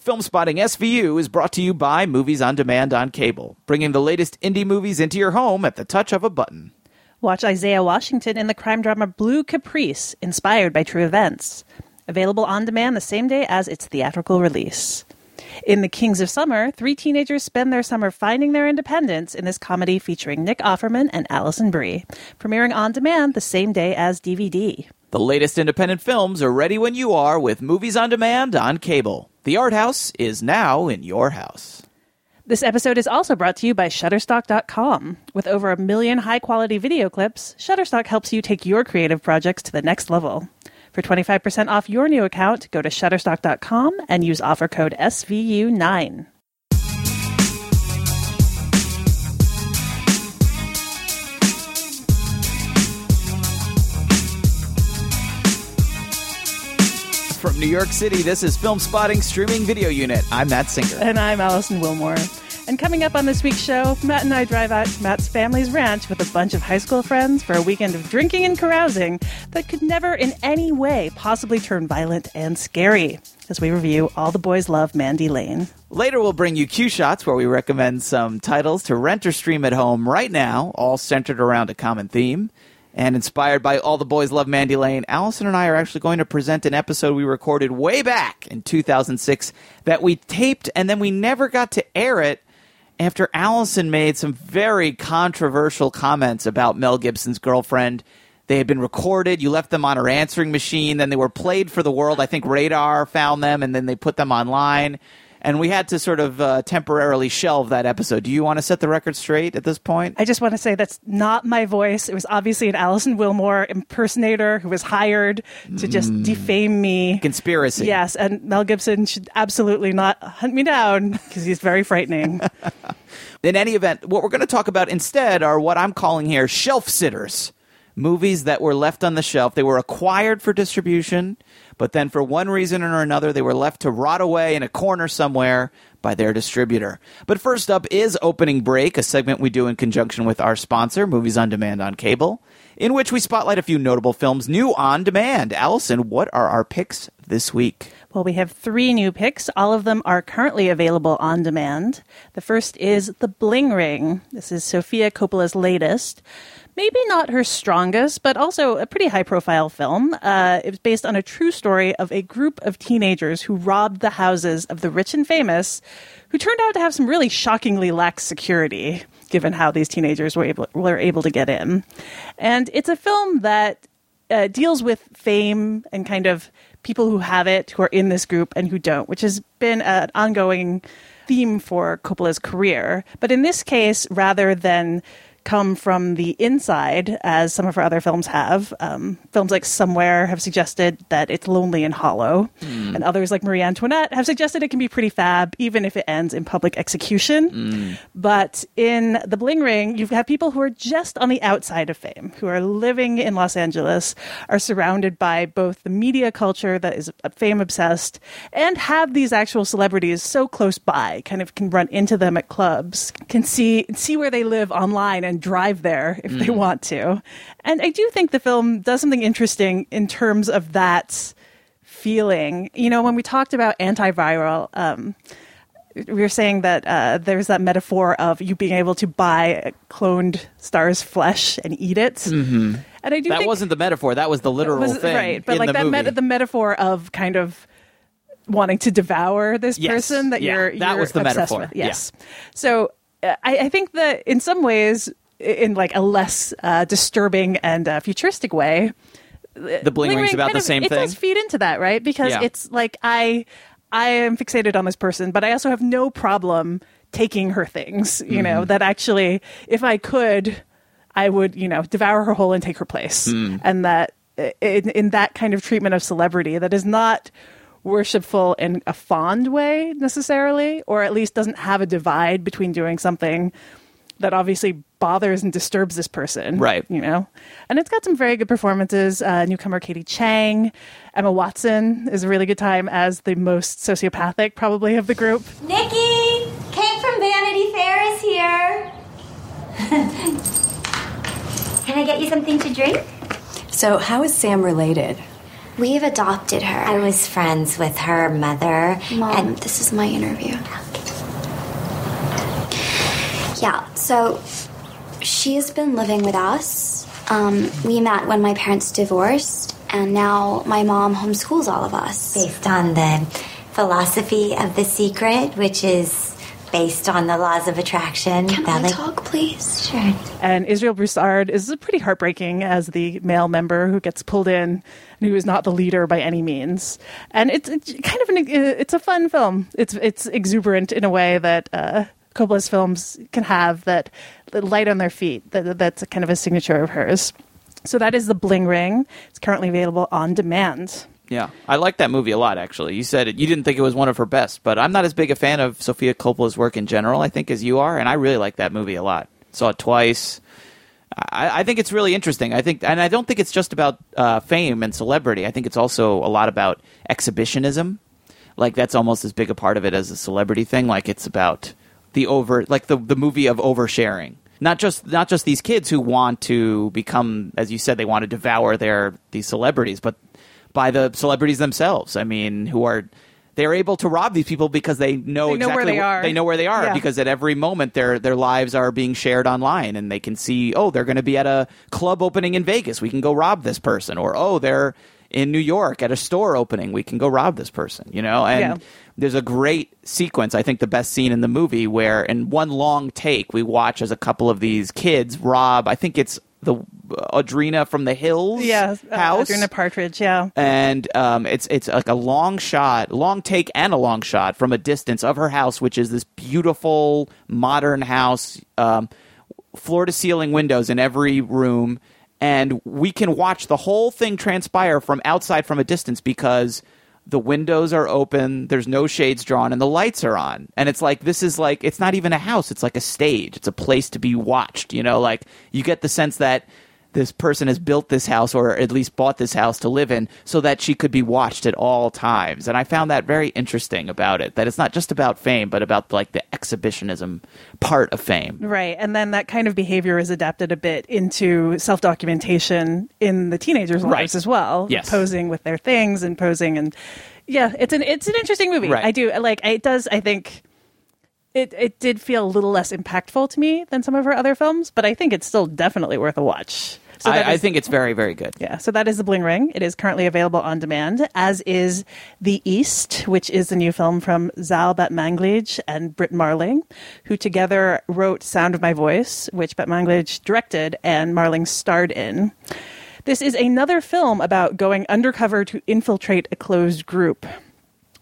Film Spotting SVU is brought to you by Movies on Demand on Cable, bringing the latest indie movies into your home at the touch of a button. Watch Isaiah Washington in the crime drama Blue Caprice, inspired by true events. Available on demand the same day as its theatrical release. In The Kings of Summer, three teenagers spend their summer finding their independence in this comedy featuring Nick Offerman and Alison Brie, premiering on demand the same day as DVD. The latest independent films are ready when you are with Movies on Demand on Cable. The Art House is now in your house. This episode is also brought to you by Shutterstock.com. With over a million high quality video clips, Shutterstock helps you take your creative projects to the next level. For 25% off your new account, go to Shutterstock.com and use offer code SVU9. From New York City, this is Film Spotting Streaming Video Unit. I'm Matt Singer. And I'm Alison Willmore. And coming up on this week's show, Matt and I drive out to Matt's family's ranch with a bunch of high school friends for a weekend of drinking and carousing that could never in any way possibly turn violent and scary. As we review All the Boys Love Mandy Lane. Later, we'll bring you Q Shots, where we recommend some titles to rent or stream at home right now, all centered around a common theme. And inspired by All the Boys Love Mandy Lane, Alison and I are actually going to present an episode we recorded way back in 2006 that we taped and then we never got to air it after Alison made some very controversial comments about Mel Gibson's girlfriend. They had been recorded. You left them on her answering machine. Then they were played for the world. I think Radar found them and then they put them online and we had to sort of uh, temporarily shelve that episode. Do you want to set the record straight at this point? I just want to say that's not my voice. It was obviously an Alison Willmore impersonator who was hired to just Mm. defame me. Conspiracy. Yes, and Mel Gibson should absolutely not hunt me down because he's very frightening. In any event, what we're going to talk about instead are what I'm calling here shelf sitters. Movies that were left on the shelf. They were acquired for distribution, but then for one reason or another, they were left to rot away in a corner somewhere by their distributor. But first up is Opening Break, a segment we do in conjunction with our sponsor, Movies on Demand on Cable, in which we spotlight a few notable films new on demand. Alison, what are our picks this week? Well, we have three new picks. All of them are currently available on demand. The first is The Bling Ring. This is Sofia Coppola's latest. Maybe not her strongest, but also a pretty high profile film. Uh, it was based on a true story of a group of teenagers who robbed the houses of the rich and famous, who turned out to have some really shockingly lax security, given how these teenagers were able, were able to get in. And it's a film that uh, deals with fame and kind of people who have it, who are in this group, and who don't, which has been an ongoing theme for Coppola's career. But in this case, rather than come from the inside, as some of her other films have. Um, films like Somewhere have suggested that it's lonely and hollow, Hmm. and others like Marie Antoinette have suggested it can be pretty fab, even if it ends in public execution. But in The Bling Ring, you have people who are just on the outside of fame, who are living in Los Angeles, are surrounded by both the media culture that is fame obsessed, and have these actual celebrities so close by, kind of can run into them at clubs, can see see where they live online and drive there if they want to. And I do think the film does something interesting in terms of that feeling. You know, when we talked about antiviral, um, we were saying that uh, there's that metaphor of you being able to buy a cloned star's flesh and eat it. Mm-hmm. And I do That wasn't the metaphor. That was the literal was- thing. right, but like the that meta- the metaphor of kind of wanting to devour this Yes. person that Yeah, you're that you're was the obsessed metaphor. with. Yeah. Yes. So uh, I, I think that in some ways, in like a less uh, disturbing and uh, futuristic way, The bling, ring's Ring about the of- same it thing. does feed into that, right? Because Yeah. it's like I I am fixated on this person, but I also have no problem taking her things. You Mm-hmm. know that actually, if I could, I would you know devour her whole and take her place, Mm. and that in, in that kind of treatment of celebrity that is not worshipful in a fond way necessarily, or at least doesn't have a divide between doing something that obviously bothers and disturbs this person. Right. You know? And it's got some very good performances. Uh, newcomer Katie Chang, Emma Watson is a really good time as the most sociopathic, probably, of the group. Nikki, Kate from Vanity Fair is here. Can I get you something to drink? So, how is Sam related? We've adopted her. I was friends with her mother. Mom, and this is my interview. Yeah, so she has been living with us. Um, we met when my parents divorced, and now my mom homeschools all of us. based on the philosophy of the secret, which is based on the laws of attraction. Can that, I like- talk, please? Sure. And Israel Broussard is pretty heartbreaking as the male member who gets pulled in and who is not the leader by any means. And it's, it's kind of an it's a fun film. It's it's exuberant in a way that uh, Coppola's films can have that, light on their feet. That that's kind of a signature of hers. So that is the Bling Ring. It's currently available on demand. Yeah, I like that movie a lot. Actually, you said it. You didn't think it was one of her best, but I'm not as big a fan of Sofia Coppola's work in general. I think as you are, and I really like that movie a lot. Saw it twice. I, I think it's really interesting. I think, and I don't think it's just about uh, fame and celebrity. I think it's also a lot about exhibitionism. Like that's almost as big a part of it as a celebrity thing. Like it's about the over, like the the movie of oversharing. Not just not just these kids who want to become, as you said, they want to devour their these celebrities, but by the celebrities themselves. I mean, who are they're able to rob these people because they know They know exactly where they are. They know where they are Yeah. because at every moment their their lives are being shared online and they can see, oh, they're going to be at a club opening in Vegas. We can go rob this person, or oh, they're in New York at a store opening. We can go rob this person. You know, and Yeah. there's a great sequence. I think the best scene in the movie where in one long take we watch as a couple of these kids rob. I think it's the uh, Audrina from the Hills Yeah, uh, house Audrina Patridge. Yeah. and um, it's it's like a long shot, long take, and a long shot from a distance of her house, which is this beautiful modern house, um, floor to ceiling windows in every room, and we can watch the whole thing transpire from outside from a distance because the windows are open, there's no shades drawn, and the lights are on. And it's like this is like it's not even a house; it's like a stage. It's a place to be watched. You know, like you get the sense that this person has built this house or at least bought this house to live in so that she could be watched at all times and i found that very interesting about it that it's not just about fame but about like the exhibitionism part of fame Right. And then that kind of behavior is adapted a bit into self documentation in the teenagers' lives Right. as well. Yes. Posing with their things and posing and yeah, it's an it's an interesting movie. Right. I do like it does I think it it did feel a little less impactful to me than some of her other films, but I think it's still definitely worth a watch. So I, I think it's very very good yeah, so that is The Bling Ring. It is currently available on demand, as is The East, which is the new film from Zal Batmanglij and Britt Marling, who together wrote Sound of My Voice, which Batmanglij directed and Marling starred in. This is another film about going undercover to infiltrate a closed group.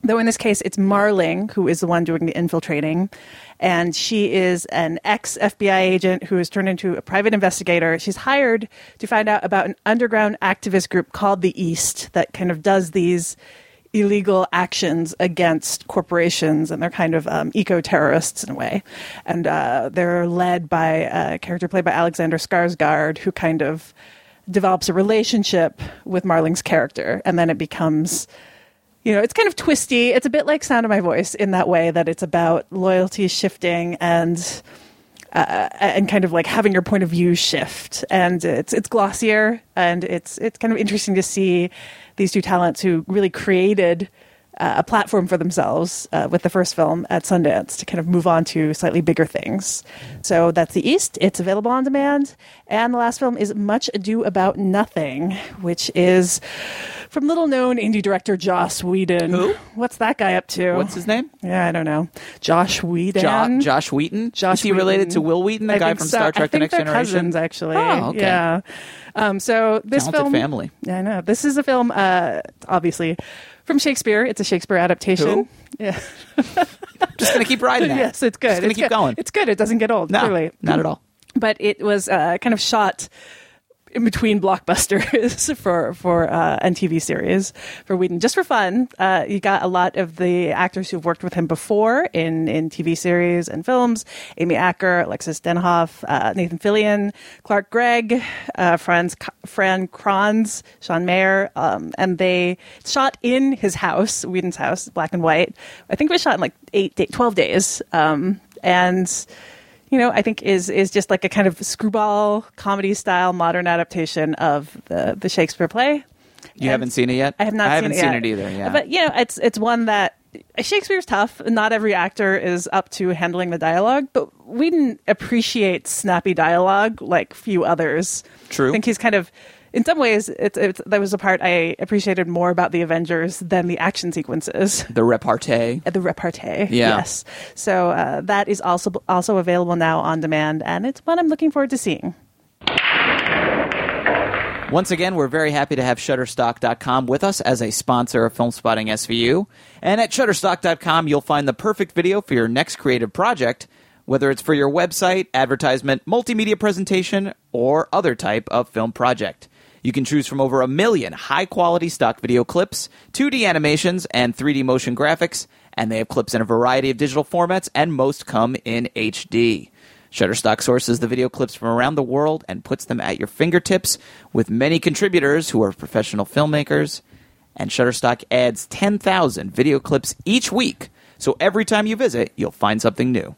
Though in this case, it's Marling who is the one doing the infiltrating. And she is an ex FBI agent who has turned into a private investigator. She's hired to find out about an underground activist group called the East that kind of does these illegal actions against corporations, and they're kind of um, eco terrorists in a way. And uh, they're led by a character played by Alexander Skarsgård, who kind of develops a relationship with Marling's character, and then it becomes you know, it's kind of twisty. It's a bit like Sound of My Voice in that way that it's about loyalty shifting and uh, and kind of like having your point of view shift. And it's it's glossier and it's it's kind of interesting to see these two talents who really created uh, a platform for themselves uh, with the first film at Sundance to kind of move on to slightly bigger things. So that's The East. It's available on demand. And the last film is Much Ado About Nothing, which is from little known indie director Joss Whedon. Who? What's that guy up to? What's his name? Yeah, I don't know. Josh Whedon. Jo- Josh Wheaton. Josh Is he related to Wil Wheaton, the I guy think from so. Star Trek: I The think Next they're Generation? Cousins, actually. Oh, okay. Yeah. Um, so this Talented film, family. Yeah, I know. This is a film, uh, obviously from Shakespeare. It's a Shakespeare adaptation. Who? Yeah. Just gonna keep riding that. yes, it's good. Just gonna it's keep good. going. It's good. It doesn't get old. no, Clearly, not at all. but it was uh, kind of shot in between blockbusters for for uh, and TV series for Whedon, just for fun. Uh, you got a lot of the actors who've worked with him before in in TV series and films: Amy Acker, Alexis Denisof, uh, Nathan Fillion, Clark Gregg, uh, Franz Fran Kranz, Sean Maher, um, and they shot in his house, Whedon's house, black and white. I think it was shot in like eight, day, twelve days, um, and you know, I think is is just like a kind of screwball comedy style modern adaptation of the the Shakespeare play. You And haven't seen it yet. I have not. I haven't seen, seen it, it either. Yeah, but you know, it's it's one that Shakespeare's tough. Not every actor is up to handling the dialogue, but Whedon appreciate snappy dialogue like few others. True. I think he's kind of. In some ways, it's, it's, that was the part I appreciated more about the Avengers than the action sequences the repartee. the repartee. Yeah. Yes. So uh, that is also also available now on demand, and it's one I'm looking forward to seeing. Once again, we're very happy to have Shutterstock.com with us as a sponsor of Film Spotting SVU. And at Shutterstock.com, you'll find the perfect video for your next creative project, whether it's for your website, advertisement, multimedia presentation, or other type of film project. You can choose from over a million high quality stock video clips, 2D animations, and 3D motion graphics, and they have clips in a variety of digital formats, and most come in HD. Shutterstock sources the video clips from around the world and puts them at your fingertips with many contributors who are professional filmmakers. And Shutterstock adds 10,000 video clips each week, so every time you visit, you'll find something new.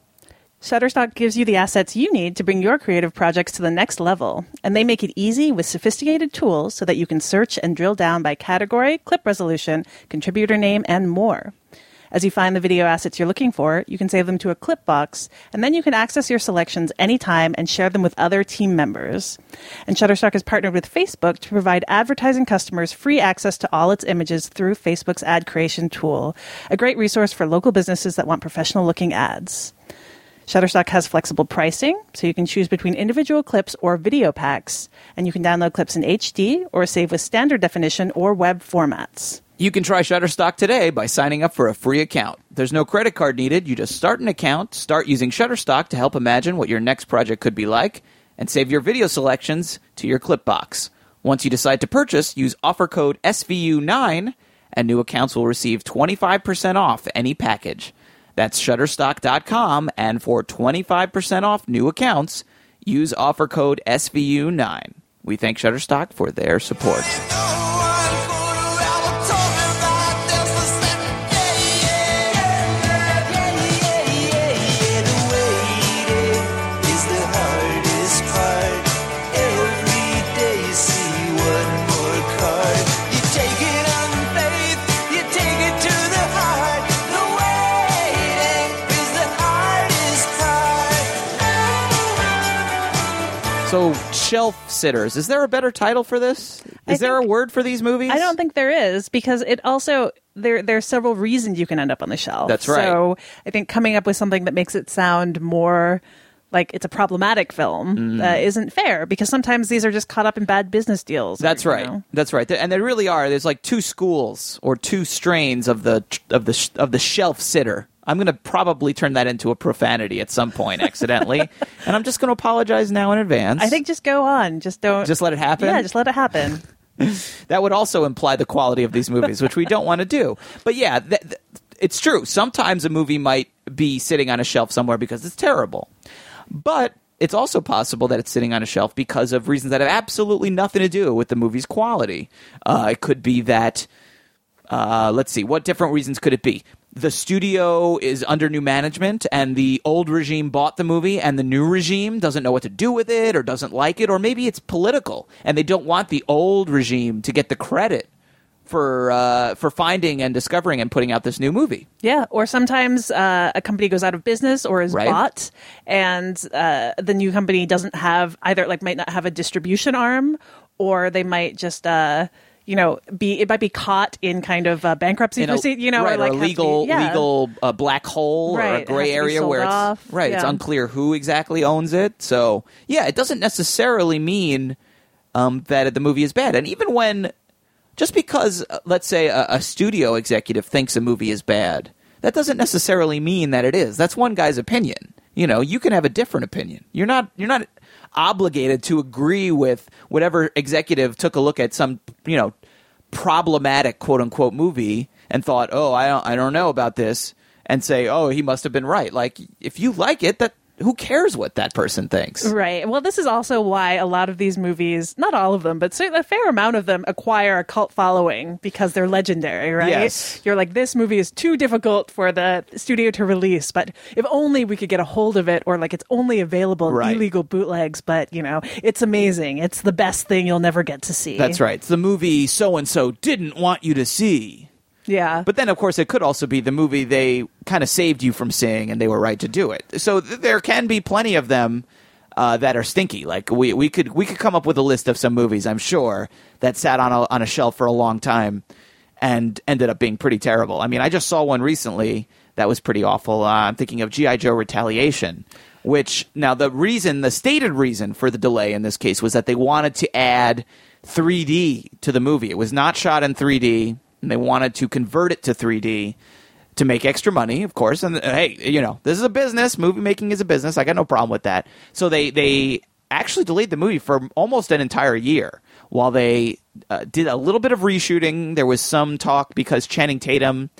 Shutterstock gives you the assets you need to bring your creative projects to the next level, and they make it easy with sophisticated tools so that you can search and drill down by category, clip resolution, contributor name, and more. As you find the video assets you're looking for, you can save them to a clip box, and then you can access your selections anytime and share them with other team members. And Shutterstock has partnered with Facebook to provide advertising customers free access to all its images through Facebook's ad creation tool, a great resource for local businesses that want professional looking ads. Shutterstock has flexible pricing, so you can choose between individual clips or video packs, and you can download clips in HD or save with standard definition or web formats. You can try Shutterstock today by signing up for a free account. There's no credit card needed. You just start an account, start using Shutterstock to help imagine what your next project could be like, and save your video selections to your clip box. Once you decide to purchase, use offer code SVU9 and new accounts will receive 25% off any package. That's shutterstock.com and for 25% off new accounts, use offer code SVU9. We thank Shutterstock for their support. Shelf sitters. Is there a better title for this? Is there a word for these movies? I don't think there is because it also there there are several reasons you can end up on the shelf. That's right. So I think coming up with something that makes it sound more like it's a problematic film Mm-hmm. uh, isn't fair because sometimes these are just caught up in bad business deals. That's you right. know. That's right. And there really are. There's like two schools or two strains of the of the of the shelf sitter. I'm going to probably turn that into a profanity at some point accidentally, and I'm just going to apologize now in advance. I think just go on. Just don't. just let it happen. yeah, just let it happen. that would also imply the quality of these movies, which we don't want to do. But yeah, th- th- it's true. Sometimes a movie might be sitting on a shelf somewhere because it's terrible. But it's also possible that it's sitting on a shelf because of reasons that have absolutely nothing to do with the movie's quality. Uh, it could be that, uh, let's see, what different reasons could it be? The studio is under new management, and the old regime bought the movie, and the new regime doesn't know what to do with it, or doesn't like it, or maybe it's political, and they don't want the old regime to get the credit for uh, for finding and discovering and putting out this new movie. Yeah, or sometimes uh, a company goes out of business or is Right. bought, and uh, the new company doesn't have either, like, might not have a distribution arm, or they might just, uh, you know, be it might be caught in kind of a bankruptcy In a- proceed, you know, right, or like a have to be- legal yeah. legal uh, black hole or a gray has to be area where it's off, right. It's unclear who exactly owns it. So yeah, it doesn't necessarily mean um, that the movie is bad. And even when just because uh, let's say a, a studio executive thinks a movie is bad, that doesn't necessarily mean that it is. That's one guy's opinion. You know, you can have a different opinion. You're not you're not obligated to agree with whatever executive took a look at some, you know, problematic quote unquote movie and thought, "Oh, I don't I don't know about this." And say, "Oh, he must have been right." Like if you like it, that who cares what that person thinks? Right. Well, this is also why a lot of these movies, not all of them, but a fair amount of them acquire a cult following because they're legendary, right? Yes. You're like, this movie is too difficult for the studio to release, but if only we could get a hold of it, or like it's only available in Right. illegal bootlegs, but you know, it's amazing. It's the best thing you'll never get to see. That's right. It's the movie so and so didn't want you to see. Yeah. But then, of course, it could also be the movie they kind of saved you from seeing, and they were right to do it. So th- there can be plenty of them uh, that are stinky. Like we we could we could come up with a list of some movies, I'm sure, that sat on a, on a shelf for a long time and ended up being pretty terrible. I mean, I just saw one recently that was pretty awful. Uh, I'm thinking of GI Joe Retaliation. Which now the reason, the stated reason for the delay in this case was that they wanted to add 3D to the movie. It was not shot in 3D, and they wanted to convert it to 3D to make extra money, of course. And hey, you know, this is a business. Movie making is a business. I got no problem with that. So they they actually delayed the movie for almost an entire year while they uh, did a little bit of reshooting. There was some talk because Channing Tatum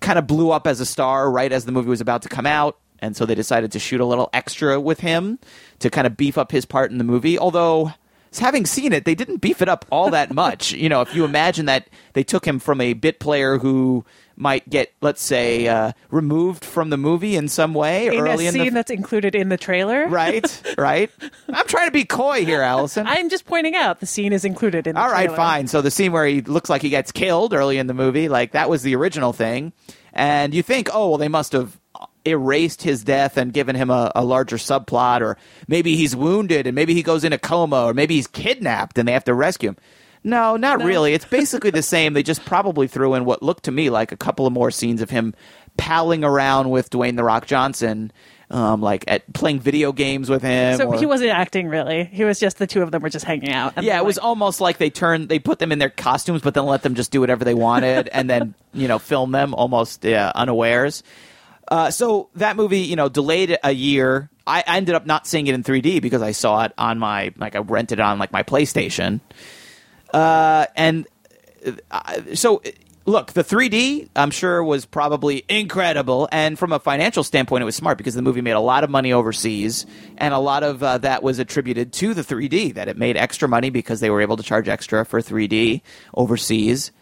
kind of blew up as a star right as the movie was about to come out. And so they decided to shoot a little extra with him to kind of beef up his part in the movie. Although, having seen it, they didn't beef it up all that much. you know, if you imagine that they took him from a bit player who might get, let's say, uh, removed from the movie in some way in a early in scene the. that's included in the trailer. Right, right. I'm trying to be coy here, Alison. I'm just pointing out the scene is included in the All right, trailer. fine. So the scene where he looks like he gets killed early in the movie, like that was the original thing. And you think, oh, well, they must have erased his death and given him a, a larger subplot, or maybe he's wounded and maybe he goes in a coma, or maybe he's kidnapped and they have to rescue him. No, not really. It's basically the same. They just probably threw in what looked to me like a couple of more scenes of him palling around with Dwayne the Rock Johnson, um, like at playing video games with him. So or- he wasn't acting really. He was just the two of them were just hanging out. yeah, it like- was almost like they turned, they put them in their costumes, but then let them just do whatever they wanted, and then you know film them almost uh, unawares. Uh, so that movie, you know, delayed a year. I, ended up not seeing it in 3D because I saw it on my like I rented it on like my PlayStation. Uh, and uh, so look, the 3D I'm sure was probably incredible, and from a financial standpoint, it was smart because the movie made a lot of money overseas, and a lot of uh, that was attributed to the 3D that it made extra money because they were able to charge extra for 3D overseas.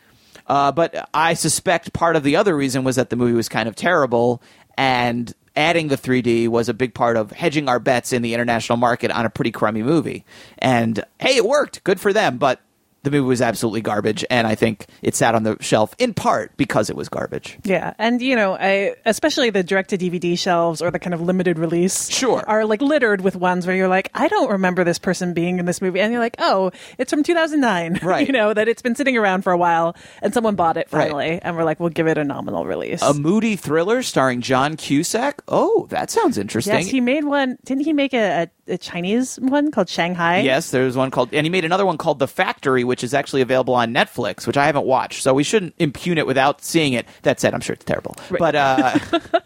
Uh, but I suspect part of the other reason was that the movie was kind of terrible, and adding the 3D was a big part of hedging our bets in the international market on a pretty crummy movie. And hey, it worked. Good for them. But the movie was absolutely garbage, and I think it sat on the shelf in part because it was garbage. Yeah, and you know, I especially the direct to DVD shelves or the kind of limited release, Sure. are like littered with ones where you're like, I don't remember this person being in this movie, and you're like, oh, it's from 2009, Right. you know, that it's been sitting around for a while, and someone bought it Right. finally, and we're like, we'll give it a nominal release. A moody thriller starring John Cusack. Oh, that sounds interesting. yes, he made one. Didn't he make a, a, a Chinese one called Shanghai? Yes, there's one called, and he made another one called The Factory, which is actually available on Netflix, which I haven't watched. So we shouldn't impugn it without seeing it. That said, I'm sure it's terrible. But uh,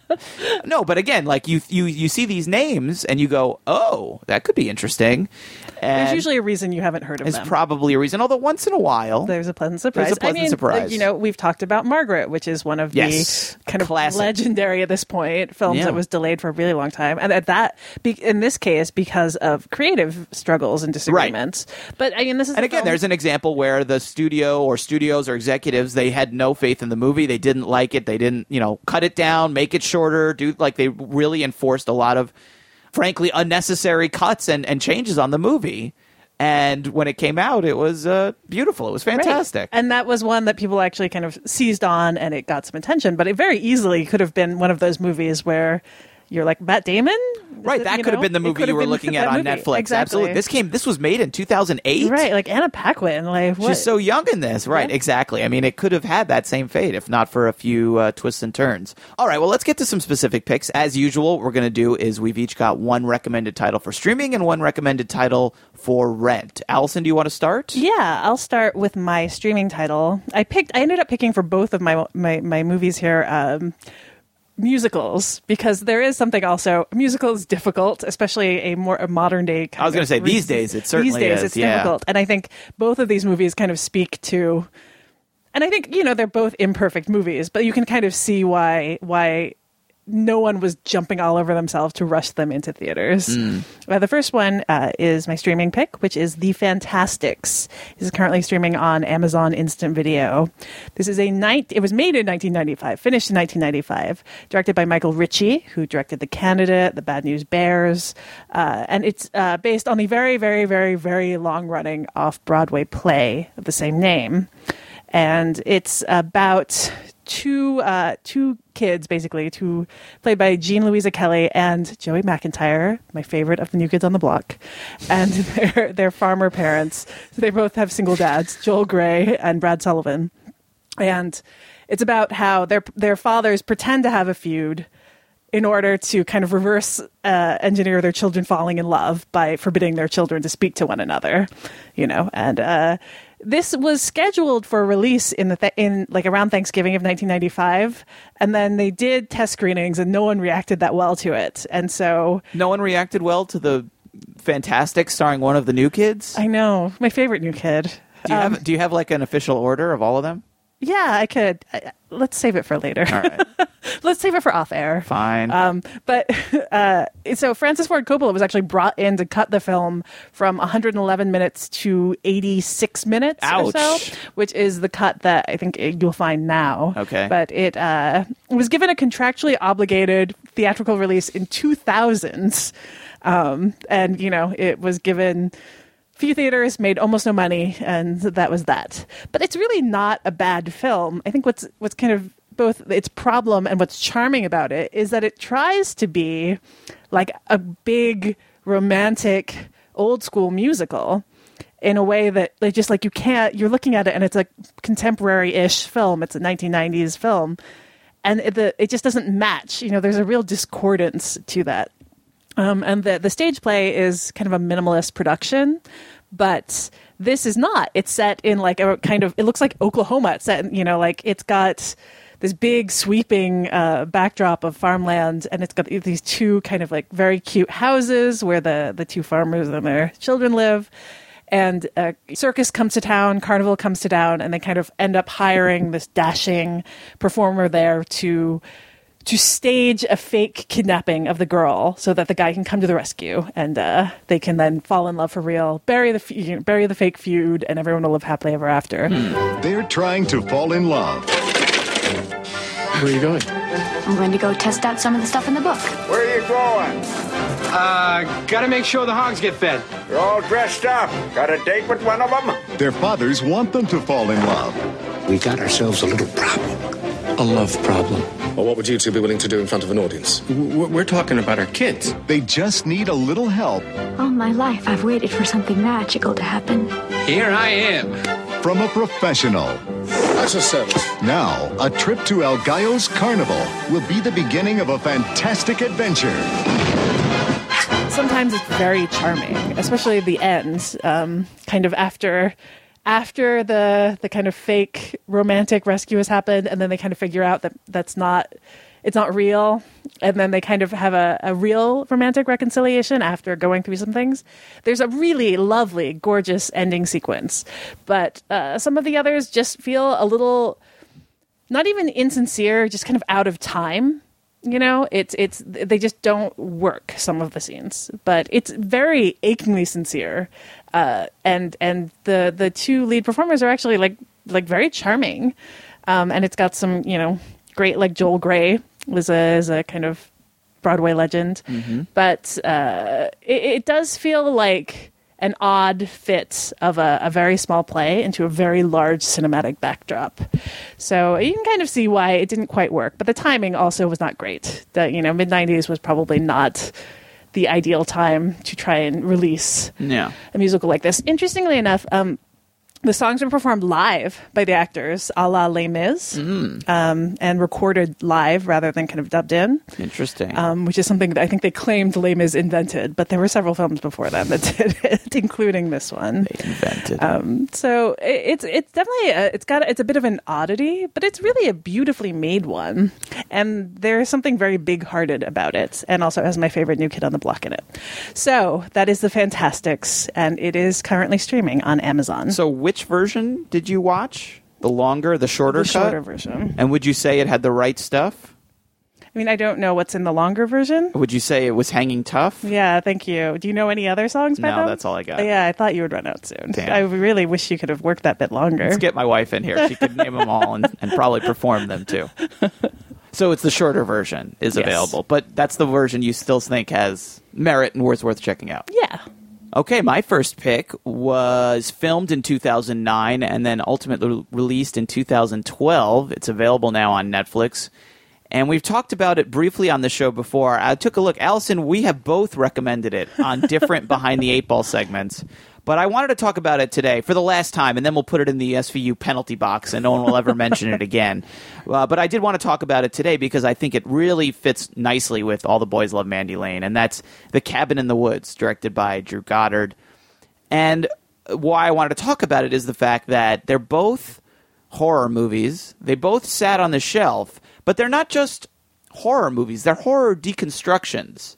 no, but again, like you, you, you see these names and you go, oh, that could be interesting. And There's usually a reason you haven't heard of is them. probably a reason. Although once in a while, There's a pleasant surprise. There's a pleasant I mean, surprise. You know, we've talked about Margaret, which is one of Yes. the kind of Classic. legendary at this point films Yeah. that was delayed for a really long time, and at that, in this case, because of creative struggles and disagreements. But I mean, this is And again, film- there's an example where the studio or studios or executives they had no faith in the movie. They didn't like it. They didn't, you know, cut it down, make it shorter. Do like they really enforced a lot of, frankly, unnecessary cuts and, and changes on the movie. And when it came out, it was uh, beautiful. It was Right. fantastic. And that was one that people actually kind of seized on and it got some attention. But it very easily could have been one of those movies where you're like, Matt Damon? Is Right, it- that could have been the movie you were looking at on movie. Netflix. Exactly. Absolutely. This came. This was made in 2008. Right, like Anna Paquin. Like, what? She's so young in this, right? Yeah. Exactly. I mean, it could have had that same fate if not for a few uh, twists and turns. All right, well, let's get to some specific picks. As usual, what we're going to do is we've each got one recommended title for streaming and one recommended title for rent. Alison, do you want to start? Yeah, I'll start with my streaming title. I picked. I ended up picking for both of my my, my movies here. Um, musicals because there is something also a musical is difficult especially a more a modern day kind I was gonna of say, these days it certainly these days is, it's yeah. difficult and i think both of these movies kind of speak to and i think you know they're both imperfect movies but you can kind of see why why no one was jumping all over themselves to rush them into theaters. Hmm. Uh, the first one uh, is my streaming pick, which is The Fantasticks. This is currently streaming on Amazon Instant Video. This is a night. It was made in 1995, finished in 1995, directed by Michael Ritchie, who directed The Candidate, The Bad News Bears, uh, and it's uh, based on the very, very, very, very long-running off-Broadway play of the same name and it's about two uh, two kids basically, two played by Jean Louisa Kelly and Joey McIntyre, my favorite of the New Kids on the Block, and their their farmer parents. They both have single dads, Joel Grey and Brad Sullivan, and it's about how their their fathers pretend to have a feud in order to kind of reverse uh, engineer their children falling in love by forbidding their children to speak to one another, you know. And uh, this was scheduled for release in the th- in like around Thanksgiving of 1995, and then they did test screenings, and no one reacted that well to it, and so No one reacted well to the Fantastic starring one of the new kids. I know my favorite new kid. do you Um, have Do you have like an official order of all of them? Yeah, I could. I, let's save it for later. All right, let's save it for off air. fine. Um, but uh, so Francis Ford Coppola was actually brought in to cut the film from 111 minutes to 86 minutes or so, Ouch. which is the cut that I think you'll find now. Okay. But it uh, was given a contractually obligated theatrical release in 2000, um, and you know it was given few theaters made almost no money and that was that. But it's really not a bad film. I think what's what's kind of both its problem and what's charming about it is that it tries to be like a big romantic old school musical in a way that like just like you can't you're looking at it and it's a contemporary-ish film. It's a 1990s film. And it, the, it just doesn't match. You know there's a real discordance to that um, and the the stage play is kind of a minimalist production, but this is not. It's set in like a kind of. It looks like Oklahoma. It's set, in, you know, like it's got this big sweeping uh, backdrop of farmland, and it's got these two kind of like very cute houses where the the two farmers and their children live. And a circus comes to town, carnival comes to town, and they kind of end up hiring this dashing performer there to to stage a fake kidnapping of the girl so that the guy can come to the rescue and uh, they can then fall in love for real, bury the fe- bury the fake feud, and everyone will live happily ever after. They're trying to fall in love. Where are you going? I'm going to go test out some of the stuff in the book. Where are you going? Uh, gotta make sure the hogs get fed. You're all dressed up. Got a date with one of them? Their fathers want them to fall in love. We got ourselves a little problem. A love problem. Well, what would you two be willing to do in front of an audience? W- We're talking about our kids. They just need a little help All my life, I've waited for something magical to happen. Here I am. from a professional. At your service. Now, a trip to El Gallo's Carnival will be the beginning of a fantastic adventure. Sometimes it's very charming, especially the end, um, kind of after after the the kind of fake romantic rescue has happened, and then they kind of figure out that that's not it's not real, and then they kind of have a, a real romantic reconciliation after going through some things. There's a really lovely, gorgeous ending sequence, but uh, some of the others just feel a little not even insincere, just kind of out of time. You know, it's it's they just don't work some of the scenes, but it's very achingly sincere, uh, and and the the two lead performers are actually like like very charming, um, and it's got some you know great like Joel Grey was a is a kind of Broadway legend, but uh, it, it does feel like an odd fit of a, a very small play into a very large cinematic backdrop. So you can kind of see why it didn't quite work, but the timing also was not great. The you know mid '90s was probably not the ideal time to try and release Yeah. a musical like this. Interestingly enough, um, the songs were performed live by the actors, a la Les Mis, um, and recorded live rather than kind of dubbed in, Interesting. um, which is something that I think they claimed Les Mis invented, but there were several films before them that did it, including this one. They invented. Um, so it, it's it's definitely a, it's got it's a bit of an oddity, but it's really a beautifully made one, and there's something very big-hearted about it, and also has my favorite new kid on the block in it. So that is the Fantasticks, and it is currently streaming on Amazon. so, which version did you watch? The longer, the shorter the cut? shorter version. Mm-hmm. And would you say it had the right stuff? I mean, I don't know what's in the longer version. Would you say it was hanging tough? Yeah, thank you. Do you know any other songs by No, them? that's all I got. Yeah, I thought you would run out soon. Damn. I really wish you could have worked that bit longer. Let's get my wife in here. She could name them all and, and probably perform them too. So it's the shorter version is Yes. available, but that's the version you still think has merit and was worth checking out. yeah. Okay, my first pick was filmed in 2009 and then ultimately released in 2012. It's available now on Netflix. And we've talked about it briefly on the show before. I took a look. Alison, we have both recommended it on different behind the eight ball segments. But I wanted to talk about it today for the last time, and then we'll put it in the SVU penalty box, and no one will ever mention it again. Uh, but I did want to talk about it today because I think it really fits nicely with All the Boys Love Mandy Lane, and that's The Cabin in the Woods, directed by Drew Goddard. And why I wanted to talk about it is the fact that they're both horror movies. They both sat on the shelf, but they're not just horror movies, they're horror deconstructions.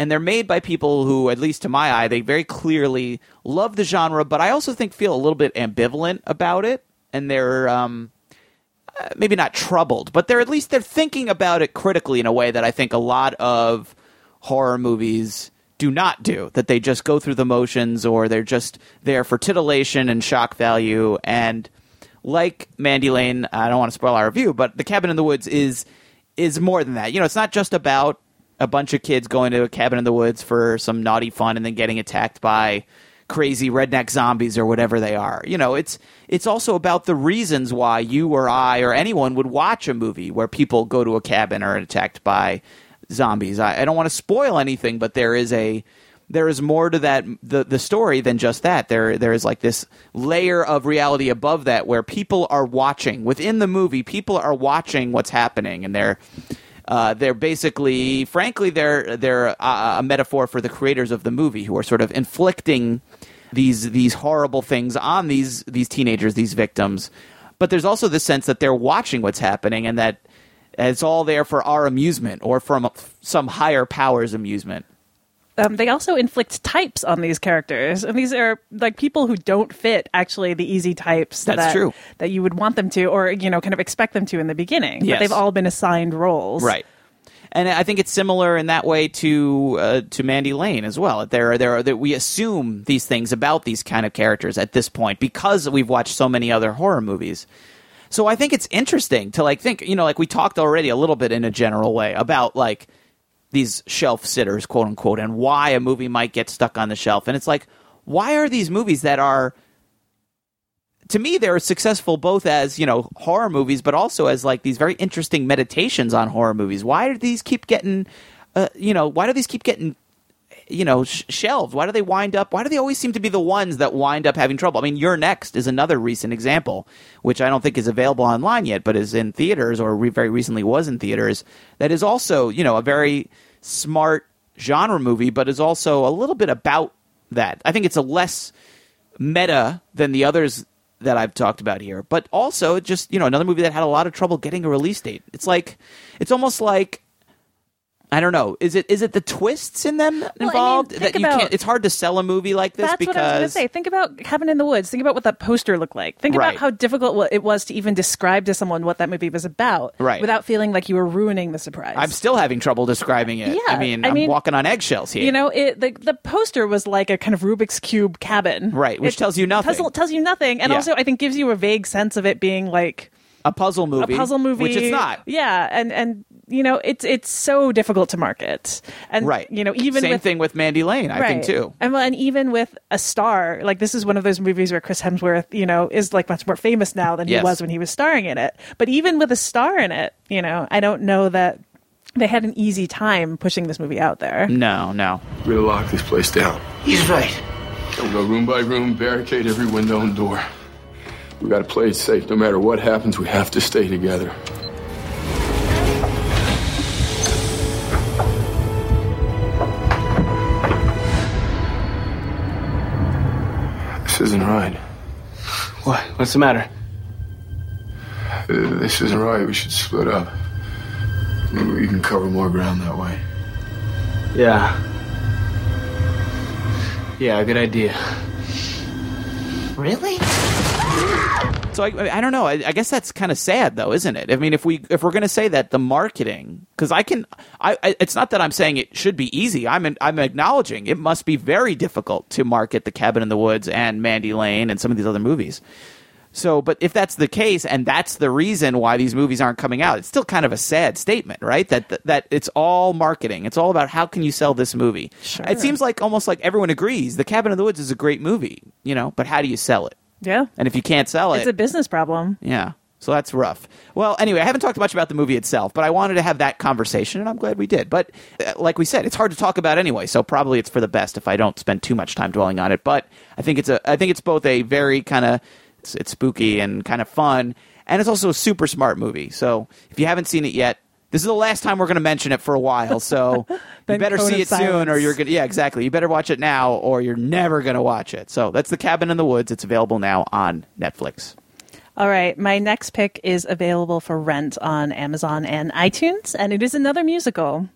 And they're made by people who, at least to my eye, they very clearly love the genre, but I also think feel a little bit ambivalent about it. And they're um, uh, maybe not troubled, but they're at least they're thinking about it critically in a way that I think a lot of horror movies do not do. That they just go through the motions, or they're just there for titillation and shock value. And like Mandy Lane, I don't want to spoil our review, but The Cabin in the Woods is is more than that. You know, it's not just about a bunch of kids going to a cabin in the woods for some naughty fun and then getting attacked by crazy redneck zombies or whatever they are. You know, it's it's also about the reasons why you or I or anyone would watch a movie where people go to a cabin or are attacked by zombies. I, I don't want to spoil anything, but there is a there is more to that the the story than just that. There there is like this layer of reality above that where people are watching within the movie. People are watching what's happening, and they're uh, they're basically, frankly, they're they're a, a metaphor for the creators of the movie who are sort of inflicting these these horrible things on these these teenagers, these victims. But there's also the sense that they're watching what's happening, and that it's all there for our amusement or from some higher powers' amusement. Um, they also inflict types on these characters, and these are like people who don't fit actually the easy types That's that, true. that you would want them to, or you know, kind of expect them to in the beginning. Yes. But they've all been assigned roles, Right. And I think it's similar in that way to uh, to Mandy Lane as well. There, there, are, that we assume these things about these kind of characters at this point because we've watched so many other horror movies. So I think it's interesting to like think, you know, like we talked already a little bit in a general way about like these shelf sitters, quote unquote, and why a movie might get stuck on the shelf. And it's like, why are these movies that are to me they're successful both as you know horror movies but also as like these very interesting meditations on horror movies why do these keep getting uh, you know why do these keep getting you know sh- shelved. Why do they wind up why do they always seem to be the ones that wind up having trouble? I mean your next is another recent example which i don't think is available online yet but is in theaters or re- very recently was in theaters that is also you know a very smart genre movie but is also a little bit about that. I think it's a less meta than the others that I've talked about here, but also just you know another movie that had a lot of trouble getting a release date. It's like it's almost like I don't know. Is it is it the twists in them involved think that you about- can't? It's hard to sell a movie like this That's because what I was going to say. Think about Cabin in the Woods. Think about what that poster looked like. Think Right. about how difficult it was to even describe to someone what that movie was about, Right. Without feeling like you were ruining the surprise. I'm still having trouble describing it. Yeah, I mean, I I'm mean, walking on eggshells here. You know, it, the the poster was like a kind of Rubik's cube cabin, Right, which It tells you nothing. Tells, tells you nothing, and Yeah. also I think gives you a vague sense of it being like a puzzle movie, a puzzle movie, which it's not. Yeah, and and you know it's it's so difficult to market, and Right. you know even Same with, thing with Mandy Lane, I think too. And, well, and even with a star, like this is one of those movies where Chris Hemsworth, you know, is like much more famous now than Yes. he was when he was starring in it. But even with a star in it, you know, I don't know that they had an easy time pushing this movie out there. No, no. We'll lock this place down. He's right. We'll go room by room, barricade every window and door. We gotta play it safe. No matter what happens, we have to stay together. This isn't right. What? What's the matter? Uh, This isn't right. We should split up. Maybe we can cover more ground that way. Yeah. Yeah, good idea. Really? So I, I don't know. I, I guess that's kind of sad, though, isn't it? I mean, if we if we're going to say that the marketing, because I can, I, I it's not that I'm saying it should be easy. I'm I'm acknowledging it must be very difficult to market The Cabin in the Woods and Mandy Lane and some of these other movies. So, but if that's the case, and that's the reason why these movies aren't coming out, it's still kind of a sad statement, right? That that, that it's all marketing. It's all about how can you sell this movie. Sure. It seems like almost like everyone agrees The Cabin in the Woods is a great movie, you know, but how do you sell it? Yeah. And if you can't sell it, It's a business problem. yeah. So that's rough. Well, anyway, I haven't talked much about the movie itself, but I wanted to have that conversation, and I'm glad we did. But uh, like we said, it's hard to talk about anyway, so probably it's for the best if I don't spend too much time dwelling on it. But I think it's a, I think it's both a very kind of, it's, it's spooky and kind of fun, and it's also a super smart movie. So if you haven't seen it yet, this is the last time we're going to mention it for a while. So you better see it soon, or you're gonna, yeah, exactly. You better watch it now, or you're never going to watch it. So that's the Cabin in the Woods. It's available now on Netflix. All right, my next pick is available for rent on Amazon and iTunes, and it is another musical.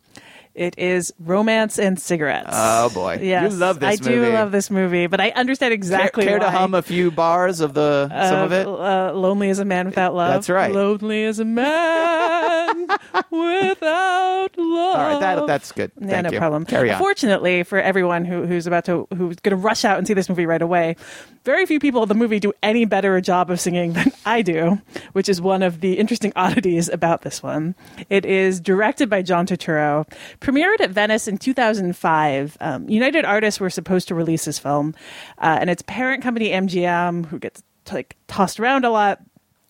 It is Romance and Cigarettes. Oh boy, Yes, you love this I do love this movie, but I understand exactly care, care to hum a few bars of the some of it. Uh, lonely as a man without love. That's right. Lonely as a man without love. All right, that, that's good. Yeah, Thank no you. problem. Carry on. Fortunately for everyone who, who's about to who's going to rush out and see this movie right away, very few people in the movie do any better a job of singing than I do, which is one of the interesting oddities about this one. It is directed by John Turturro, premiered at Venice in 2005. Um, United Artists were supposed to release this film, uh, and its parent company MGM, who gets like tossed around a lot,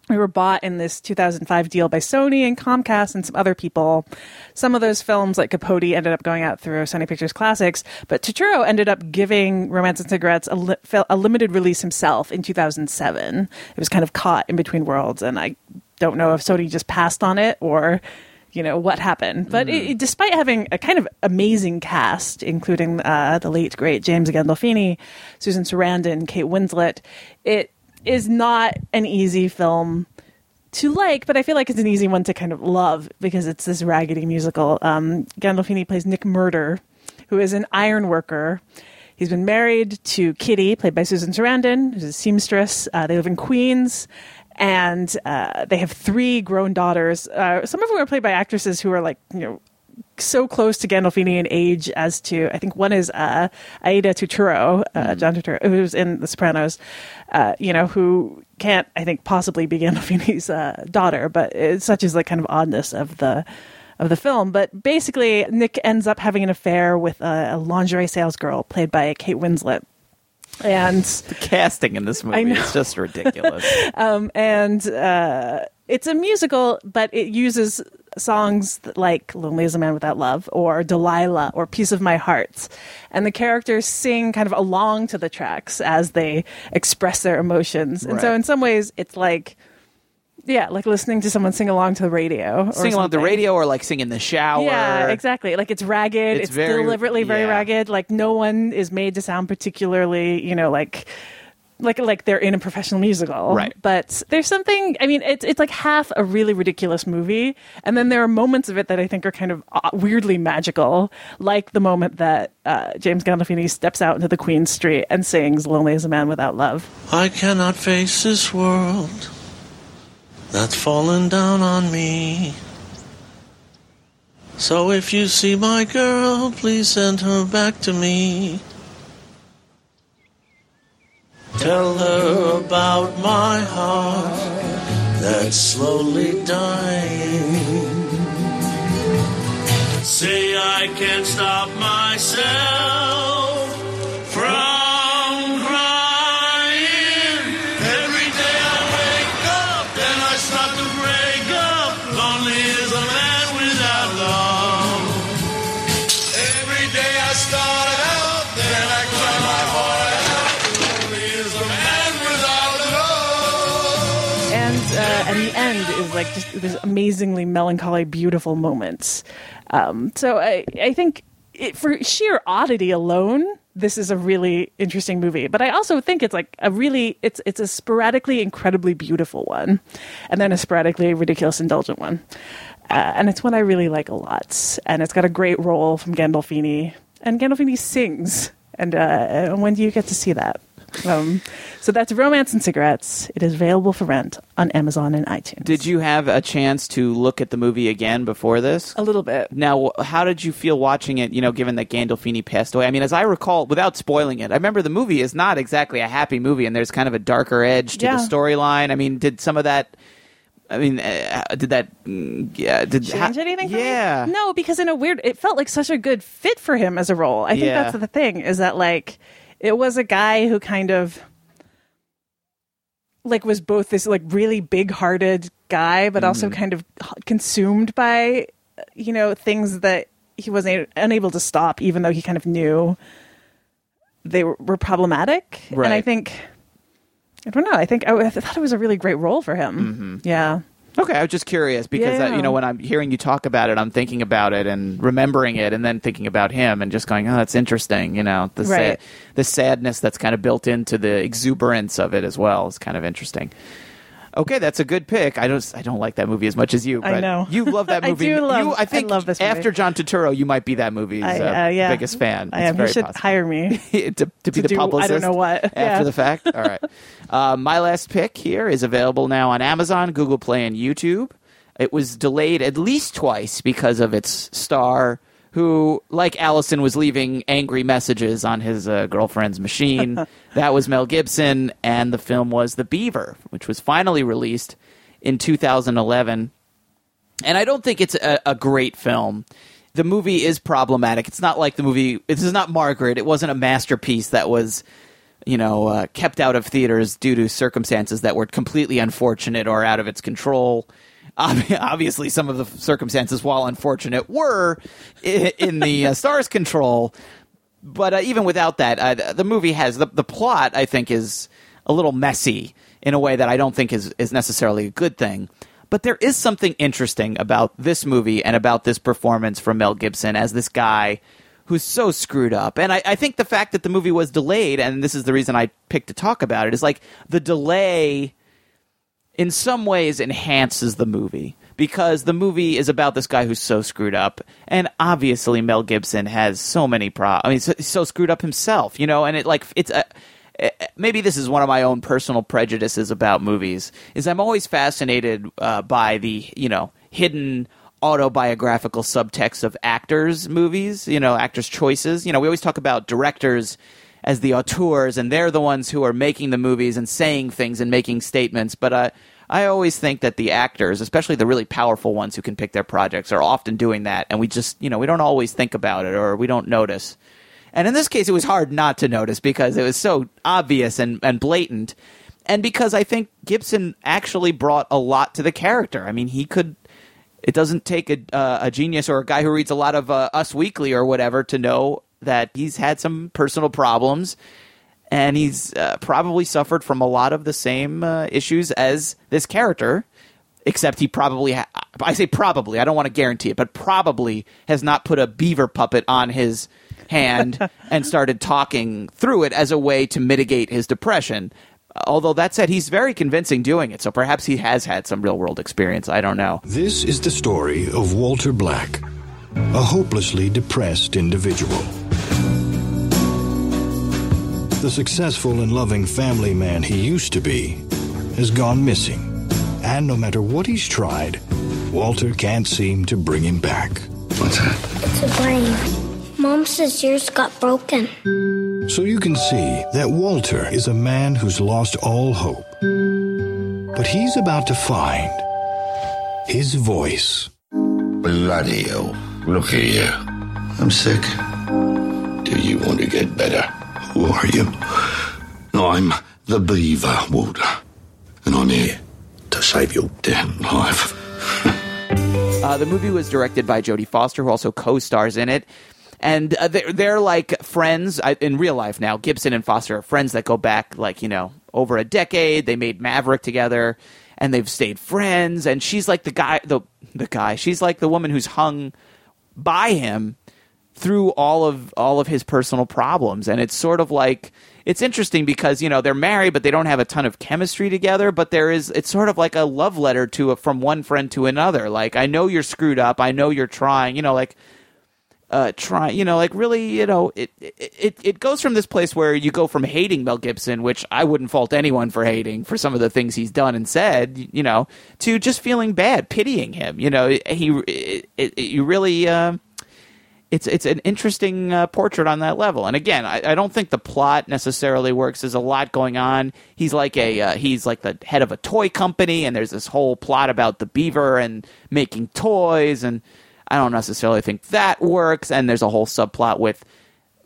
we were bought in this 2005 deal by Sony and Comcast and some other people. Some of those films, like Capote, ended up going out through Sony Pictures Classics, but Turturro ended up giving Romance and Cigarettes a, li- a limited release himself in 2007. It was kind of caught in between worlds, and I don't know if Sony just passed on it or you know what happened. But it, it- despite having a kind of amazing cast, including uh, the late great James Gandolfini, Susan Sarandon, Kate Winslet, it is not an easy film to like, but I feel like it's an easy one to kind of love because it's this raggedy musical. Um, Gandolfini plays Nick Murder, who is an iron worker. He's been married to Kitty, played by Susan Sarandon, who's a seamstress. Uh, they live in Queens, and uh, they have three grown daughters. Uh, some of them are played by actresses who are like, you know, so close to Gandolfini in age as to I think one is uh, Aida Turturro, uh, John Turturro, who's in The Sopranos. Uh, you know, who can't I think possibly be Gandolfini's uh, daughter, but it's such is the kind of oddness of the of the film. But basically, Nick ends up having an affair with a, a lingerie sales girl played by Kate Winslet. And the casting in this movie is just ridiculous. um, and uh, it's a musical, but it uses songs like "Lonely as a Man Without Love" or "Delilah" or "Piece of My Heart," and the characters sing kind of along to the tracks as they express their emotions. And so, in some ways, it's like. Yeah, like listening to someone sing along to the radio. or sing along to the radio or like sing in the shower. Yeah, exactly. Like it's ragged. It's It's, very- deliberately very yeah. ragged. Like no one is made to sound particularly, you know, like like like they're in a professional musical. Right. But there's something. I mean, it's it's like half a really ridiculous movie, and then there are moments of it that I think are kind of uh, weirdly magical, like the moment that uh, James Gandolfini steps out into the Queen Street and sings "Lonely as a Man Without Love." I cannot face this world that's fallen down on me. So if you see my girl, please send her back to me. Tell her about my heart that's slowly dying. Say I can't stop myself and uh, the end is like just this amazingly melancholy, beautiful moments. Um, so I I think it, for sheer oddity alone, this is a really interesting movie. But I also think it's like a really it's it's a sporadically incredibly beautiful one, and then a sporadically ridiculous indulgent one. Uh, and it's one I really like a lot. And it's got a great role from Gandolfini, and Gandolfini sings. And uh, when do you get to see that? Um, so that's Romance and Cigarettes. It is available for rent on Amazon and iTunes. Did you have a chance to look at the movie again before this? A little bit. Now, how did you feel watching it? You know, given that Gandolfini passed away. I mean, as I recall, without spoiling it, I remember the movie is not exactly a happy movie, and there's kind of a darker edge to Yeah. the storyline. I mean, did some of that? I mean, uh, did that? mm, Yeah, did Change ha- anything? Yeah. No, because in a weird, it felt like such a good fit for him as a role. I think Yeah. that's the thing is that like it was a guy who kind of like was both this like really big-hearted guy, but also Mm-hmm. kind of consumed by you know things that he was a- unable to stop, even though he kind of knew they were, were problematic. And I think I don't know. I think I, I thought it was a really great role for him. Yeah. Okay, I was just curious because uh, Yeah. you know when I'm hearing you talk about it, I'm thinking about it and remembering it, and then thinking about him and just going, "Oh, that's interesting." You know, the Right. the sadness that's kind of built into the exuberance of it as well is kind of interesting. Okay, that's a good pick. I don't I don't like that movie as much as you. I know. you love that I movie. do love- You, I I love this movie. after John Turturro, you might be that movie's I, uh, uh, yeah. biggest fan. I am. You should possible. hire me. to, to be To the do- I don't know what. after Yeah. the fact. All right. Uh, my last pick here is available now on Amazon, Google Play, and YouTube. It was delayed at least twice because of its star, who, like Alison, was leaving angry messages on his uh, girlfriend's machine. that was Mel Gibson, and the film was The Beaver, which was finally released in 2011 and I don't think it's a, a great film. The movie is problematic. It's not like the movie. This is not Margaret. It wasn't a masterpiece that was, you know, uh, kept out of theaters due to circumstances that were completely unfortunate or out of its control. Ob- Obviously, some of the circumstances, while unfortunate, were in the uh, star's control. But uh, even without that, uh, the movie has the, the plot. I think is a little messy in a way that I don't think is is necessarily a good thing. But there is something interesting about this movie and about this performance from Mel Gibson as this guy who's so screwed up. And I, I think the fact that the movie was delayed, and this is the reason I picked to talk about it, is like the delay in some ways enhances the movie because the movie is about this guy who's so screwed up and obviously Mel Gibson has so many pro I mean so, he's so screwed up himself you know and it like it's a eh, maybe this is one of my own personal prejudices about movies is I'm always fascinated uh, by the you know hidden autobiographical subtext of actors movies you know actors choices. You know we always talk about directors as the auteurs, and they're the ones who are making the movies and saying things and making statements. But uh, I always think that the actors, especially the really powerful ones who can pick their projects, are often doing that, and we just, you know, we don't always think about it or we don't notice. And in this case, it was hard not to notice because it was so obvious and, and blatant. And because I think Gibson actually brought a lot to the character. I mean, he could it doesn't take a, uh, a genius or a guy who reads a lot of uh, Us Weekly or whatever to know that he's had some personal problems and he's uh, probably suffered from a lot of the same uh, issues as this character except he probably ha- I say probably I don't want to guarantee it but probably has not put a beaver puppet on his hand and started talking through it as a way to mitigate his depression although that said he's very convincing doing it so perhaps he has had some real world experience I don't know This is the story of Walter Black, a hopelessly depressed individual. The successful and loving family man he used to be has gone missing. And no matter what he's tried, Walter can't seem to bring him back. What's that? It's a brain. Mom says yours got broken. So you can see that Walter is a man who's lost all hope. But he's about to find his voice. Bloody hell. Look at you. I'm sick. Do you want to get better? Who are you? I'm the Beaver, Walter. And I'm here to save your damn life. Uh, the movie was directed by Jodie Foster, who also co-stars in it. And uh, they're, they're like friends I, in real life now. Gibson and Foster are friends that go back, like, you know, over a decade. They made Maverick together and they've stayed friends. And she's like the guy, the, the guy, she's like the woman who's hung by him through all of all of his personal problems. And it's sort of like it's interesting because you know they're married but they don't have a ton of chemistry together but there is it's sort of like a love letter to a, from one friend to another. Like i know you're screwed up. I know you're trying you know like uh try you know like really you know it, it it goes from this place where you go from hating Mel Gibson which I wouldn't fault anyone for hating for some of the things he's done and said you know to just feeling bad pitying him. You know he it, it, you really uh, it's it's an interesting uh, portrait on that level. And again, I, I, don't think the plot necessarily works. There's a lot going on. He's like a uh, he's like the head of a toy company, and there's this whole plot about the beaver and making toys, and I don't necessarily think that works. And there's a whole subplot with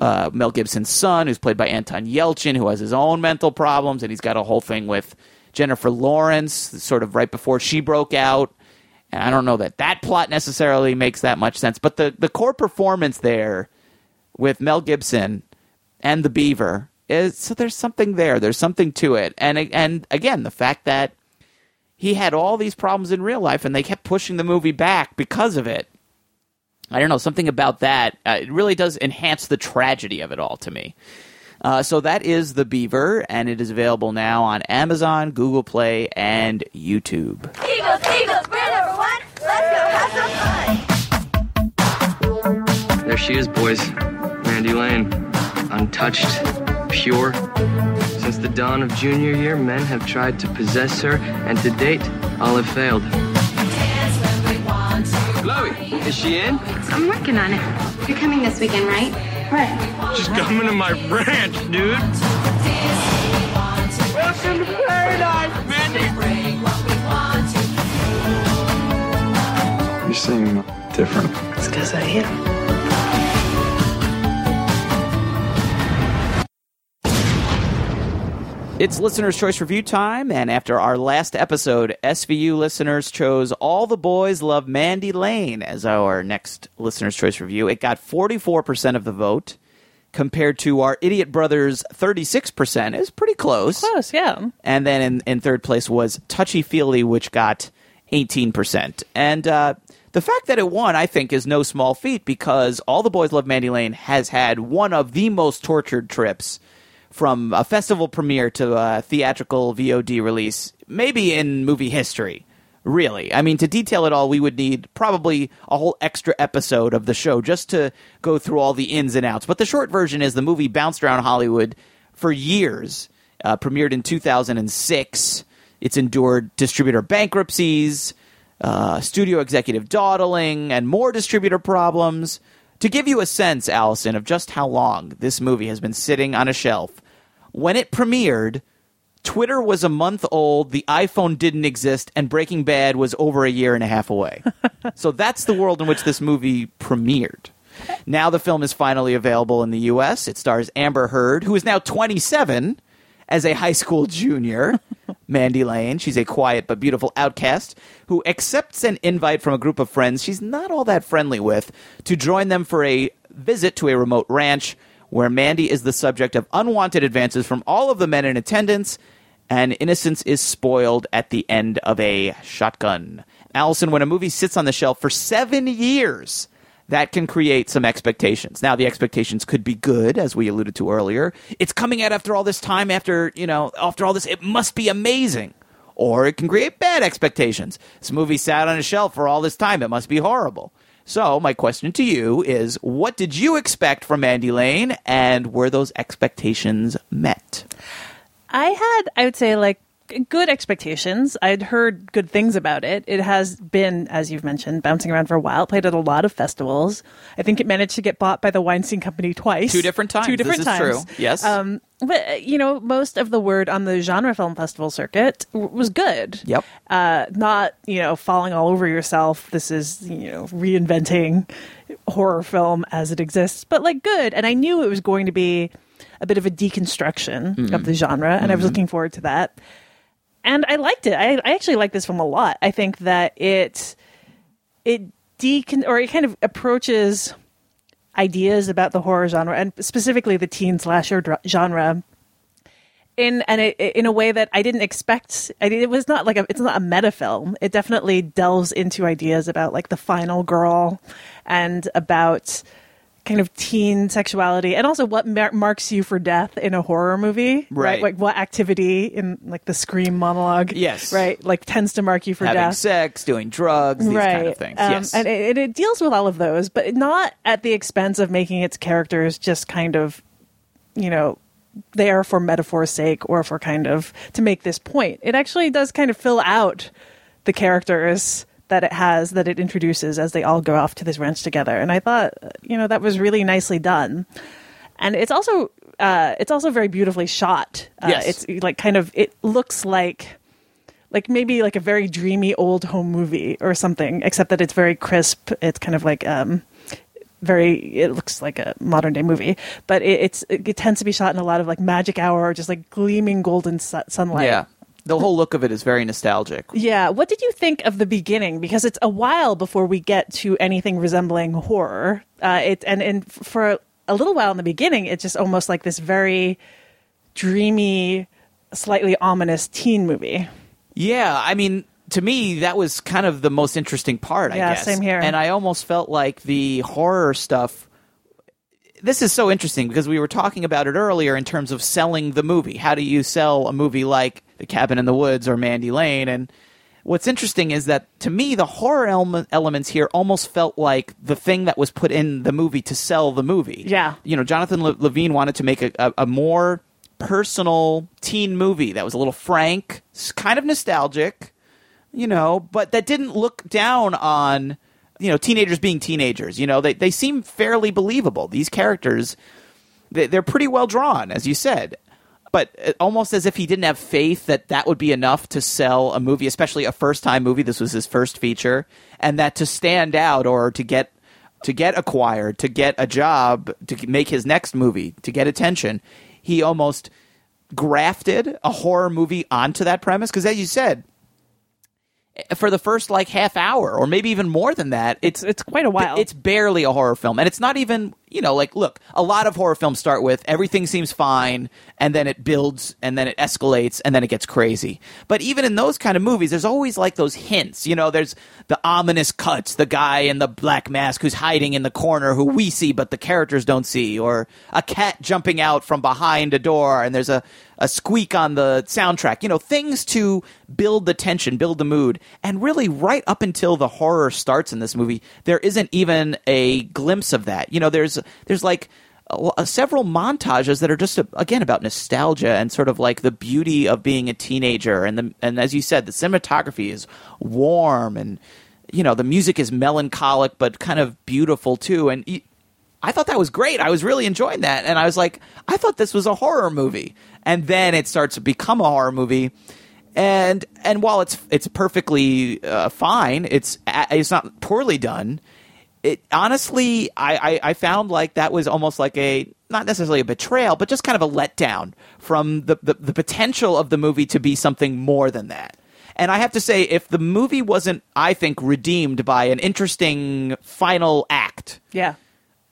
uh, Mel Gibson's son, who's played by Anton Yelchin, who has his own mental problems, and he's got a whole thing with Jennifer Lawrence, sort of right before she broke out and I don't know that that plot necessarily makes that much sense, but the, the core performance there with Mel Gibson and the Beaver is so there's something there. There's something to it. And and again, the fact that he had all these problems in real life and they kept pushing the movie back because of it. I don't know, something about that. Uh, it really does enhance the tragedy of it all to me. Uh, so that is The Beaver, and it is available now on Amazon, Google Play, and YouTube. Eagles, Eagles, we're number one. Let's go have some fun. There she is, boys. Mandy Lane. Untouched, pure. Since the dawn of junior year, men have tried to possess her, and to date, all have failed. Chloe, is she in? I'm working on it. You're coming this weekend, right? Right. She's coming to my ranch, dude. Welcome to paradise, Mandy. You seem different. It's because I am. It's listener's choice review time, and after our last episode, SVU listeners chose All the Boys Love Mandy Lane as our next listener's choice review. It got 44% of the vote compared to our Idiot Brothers 36%. Is pretty close. Close, yeah. And then in, in third place was Touchy Feely, which got 18%. And uh, the fact that it won, I think, is no small feat because All the Boys Love Mandy Lane has had one of the most tortured trips from a festival premiere to a theatrical VOD release, maybe in movie history. Really. I mean, to detail it all, we would need probably a whole extra episode of the show just to go through all the ins and outs. But the short version is the movie bounced around Hollywood for years, uh, premiered in 2006. It's endured distributor bankruptcies, uh, studio executive dawdling, and more distributor problems. To give you a sense, Alison, of just how long this movie has been sitting on a shelf, when it premiered, Twitter was a month old, the iPhone didn't exist, and Breaking Bad was over a year and a half away. so that's the world in which this movie premiered. Now the film is finally available in the U.S. It stars Amber Heard, who is now 27, as a high school junior. Mandy Lane. She's a quiet but beautiful outcast who accepts an invite from a group of friends she's not all that friendly with to join them for a visit to a remote ranch where Mandy is the subject of unwanted advances from all of the men in attendance, and innocence is spoiled at the end of a shotgun. Alison, when a movie sits on the shelf for seven years, that can create some expectations. Now, the expectations could be good, as we alluded to earlier. It's coming out after all this time, after, you know, after all this, it must be amazing. Or it can create bad expectations. This movie sat on a shelf for all this time, it must be horrible. So, my question to you is what did you expect from Mandy Lane, and were those expectations met? I had, I would say, like good expectations. I'd heard good things about it. It has been, as you've mentioned, bouncing around for a while. Played at a lot of festivals. I think it managed to get bought by the Weinstein Company twice. Two different times. Two different This is times. true. Yes. Um, but you know, most of the word on the genre film festival circuit w- was good. Yep. Uh, not you know falling all over yourself. This is you know reinventing horror film as it exists, but like good. And I knew it was going to be a bit of a deconstruction Mhm. of the genre, and I was Mhm. looking forward to that. And I liked it. I, I actually like this film a lot. I think that it it decon or it kind of approaches ideas about the horror genre and specifically the teen slasher dr- genre in and it, in a way that I didn't expect. I mean, it was not like a, it's not a meta film. It definitely delves into ideas about like the final girl and about kind of teen sexuality and also what mar- marks you for death in a horror movie, Right. Like what activity in like the scream monologue, Yes. right? Like tends to mark you for Having death sex, doing drugs, these kind of things. um, yes. And it, it deals with all of those, but not at the expense of making its characters just kind of, you know, there for metaphor's sake or for kind of to make this point. It actually does kind of fill out the characters that it has that it introduces as they all go off to this ranch together. And I thought, you know, that was really nicely done. And it's also uh, it's also very beautifully shot. Uh, Yes. It's like kind of it looks like like maybe like a very dreamy old home movie or something, except that it's very crisp. It's kind of like um, very. It looks like a modern day movie, but it, it's it, tends to be shot in a lot of like magic hour or just like gleaming golden su- sunlight. yeah. The whole look of it is very nostalgic. Yeah. What did you think of the beginning? Because it's a while before we get to anything resembling horror. Uh, it and and for a little while in the beginning, it's just almost like this very dreamy, slightly ominous teen movie. Yeah, I mean, to me, that was kind of the most interesting part. I Yeah, guess. same here. And I almost felt like the horror stuff. This is so interesting because we were talking about it earlier in terms of selling the movie. How do you sell a movie like The Cabin in the Woods or Mandy Lane? And what's interesting is that to me, the horror ele- elements here almost felt like the thing that was put in the movie to sell the movie. Yeah. You know, Jonathan Le- Levine wanted to make a, a, a more personal teen movie that was a little frank, kind of nostalgic, you know, but that didn't look down on, you know, teenagers being teenagers. You know, they, they seem fairly believable. These characters, they, they're pretty well drawn, as you said. But almost as if he didn't have faith that that would be enough to sell a movie, especially a first time movie. This was his first feature, and that to stand out or to get to get acquired, to get a job, to make his next movie, to get attention, he almost grafted a horror movie onto that premise. Because as you said, for the first like half hour or maybe even more than that, it's it's quite a while. It's barely a horror film, and it's not even you know like look, a lot of horror films start with everything seems fine, and then it builds, and then it escalates, and then it gets crazy. But even in those kind of movies, there's always like those hints. You know, there's the ominous cuts, the guy in the black mask who's hiding in the corner, who we see but the characters don't see, or a cat jumping out from behind a door, and there's a a squeak on the soundtrack. You know, things to build the tension, build the mood. And really, right up until the horror starts in this movie, there isn't even a glimpse of that. You know, there's there's like a, a- uh, several montages that are just uh, again about nostalgia and sort of like the beauty of being a teenager. And the and as you said, the cinematography is warm and you know the music is melancholic but kind of beautiful too. And I thought that was great. I was really enjoying that, and I was like, I thought this was a horror movie, and then it starts to become a horror movie. And and while it's it's perfectly uh, fine, it's it's not poorly done. It honestly, I, I I found like that was almost like a not necessarily a betrayal, but just kind of a letdown from the, the the potential of the movie to be something more than that. And I have to say, if the movie wasn't, I think, redeemed by an interesting final act, Yeah.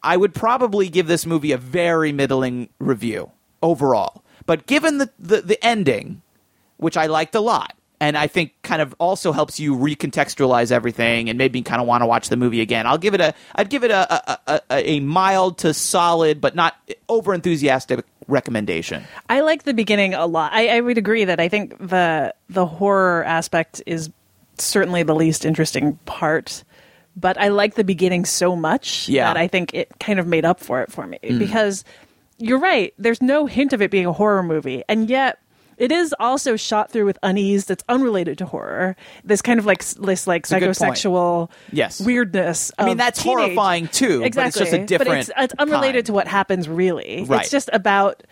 I would probably give this movie a very middling review overall. But given the, the, the ending, which I liked a lot, and I think kind of also helps you recontextualize everything and made me kind of want to watch the movie again. I'll give it a I'd give it a a, a, a mild to solid, but not over enthusiastic recommendation. I like the beginning a lot. I, I would agree that I think the the horror aspect is certainly the least interesting part. But I like the beginning so much Yeah. that I think it kind of made up for it for me. Mm. Because you're right, there's no hint of it being a horror movie. And yet It is also shot through with unease that's unrelated to horror. This kind of like this like psychosexual Yes. weirdness. I mean, that's teenage- horrifying too, but it's Exactly, just a But it's, it's unrelated kind. to what happens really. Right. It's just about.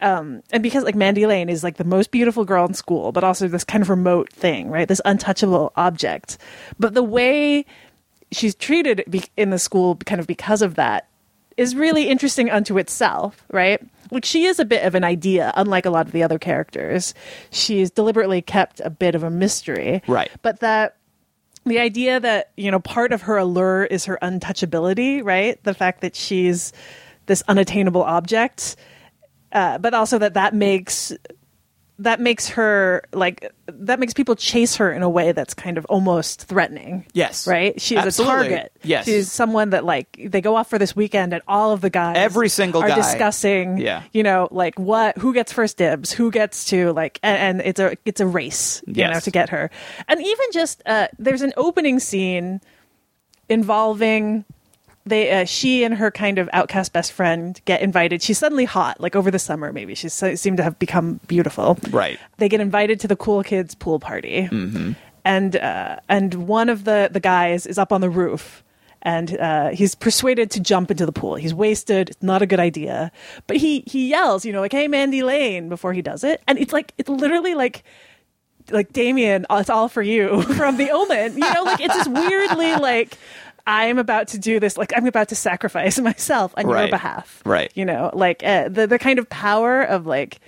Um, and because like Mandy Lane is like the most beautiful girl in school, but also this kind of remote thing, right? This untouchable object. But the way she's treated be- in the school kind of because of that is really interesting unto itself, right? Like she is a bit of an idea, unlike a lot of the other characters. She's deliberately kept a bit of a mystery. Right. But that the idea that, you know, part of her allure is her untouchability, right? The fact that she's this unattainable object, uh, but also that that makes that makes her like that makes people chase her in a way that's kind of almost threatening. Yes. Right? She's Absolutely. a target. Yes. She's someone that like they go off for this weekend and all of the guys Every single are guy. discussing Yeah. you know, like what who gets first dibs, who gets to like and, and it's a it's a race, you Yes. know, to get her. And even just uh there's an opening scene involving they uh, she and her kind of outcast best friend get invited. She's suddenly hot, like over the summer. Maybe she seemed to have become beautiful. Right. They get invited to the cool kids pool party, Mm-hmm. and uh, and one of the the guys is up on the roof. And uh, he's persuaded to jump into the pool. He's wasted. It's not a good idea. But he he yells, you know, like "Hey, Mandy Lane!" before he does it. And it's like it's literally like like Damien, it's all for you from The Omen. You know, like it's this weirdly like I'm about to do this, like I'm about to sacrifice myself on your behalf. Right. You know, like uh, the the kind of power of like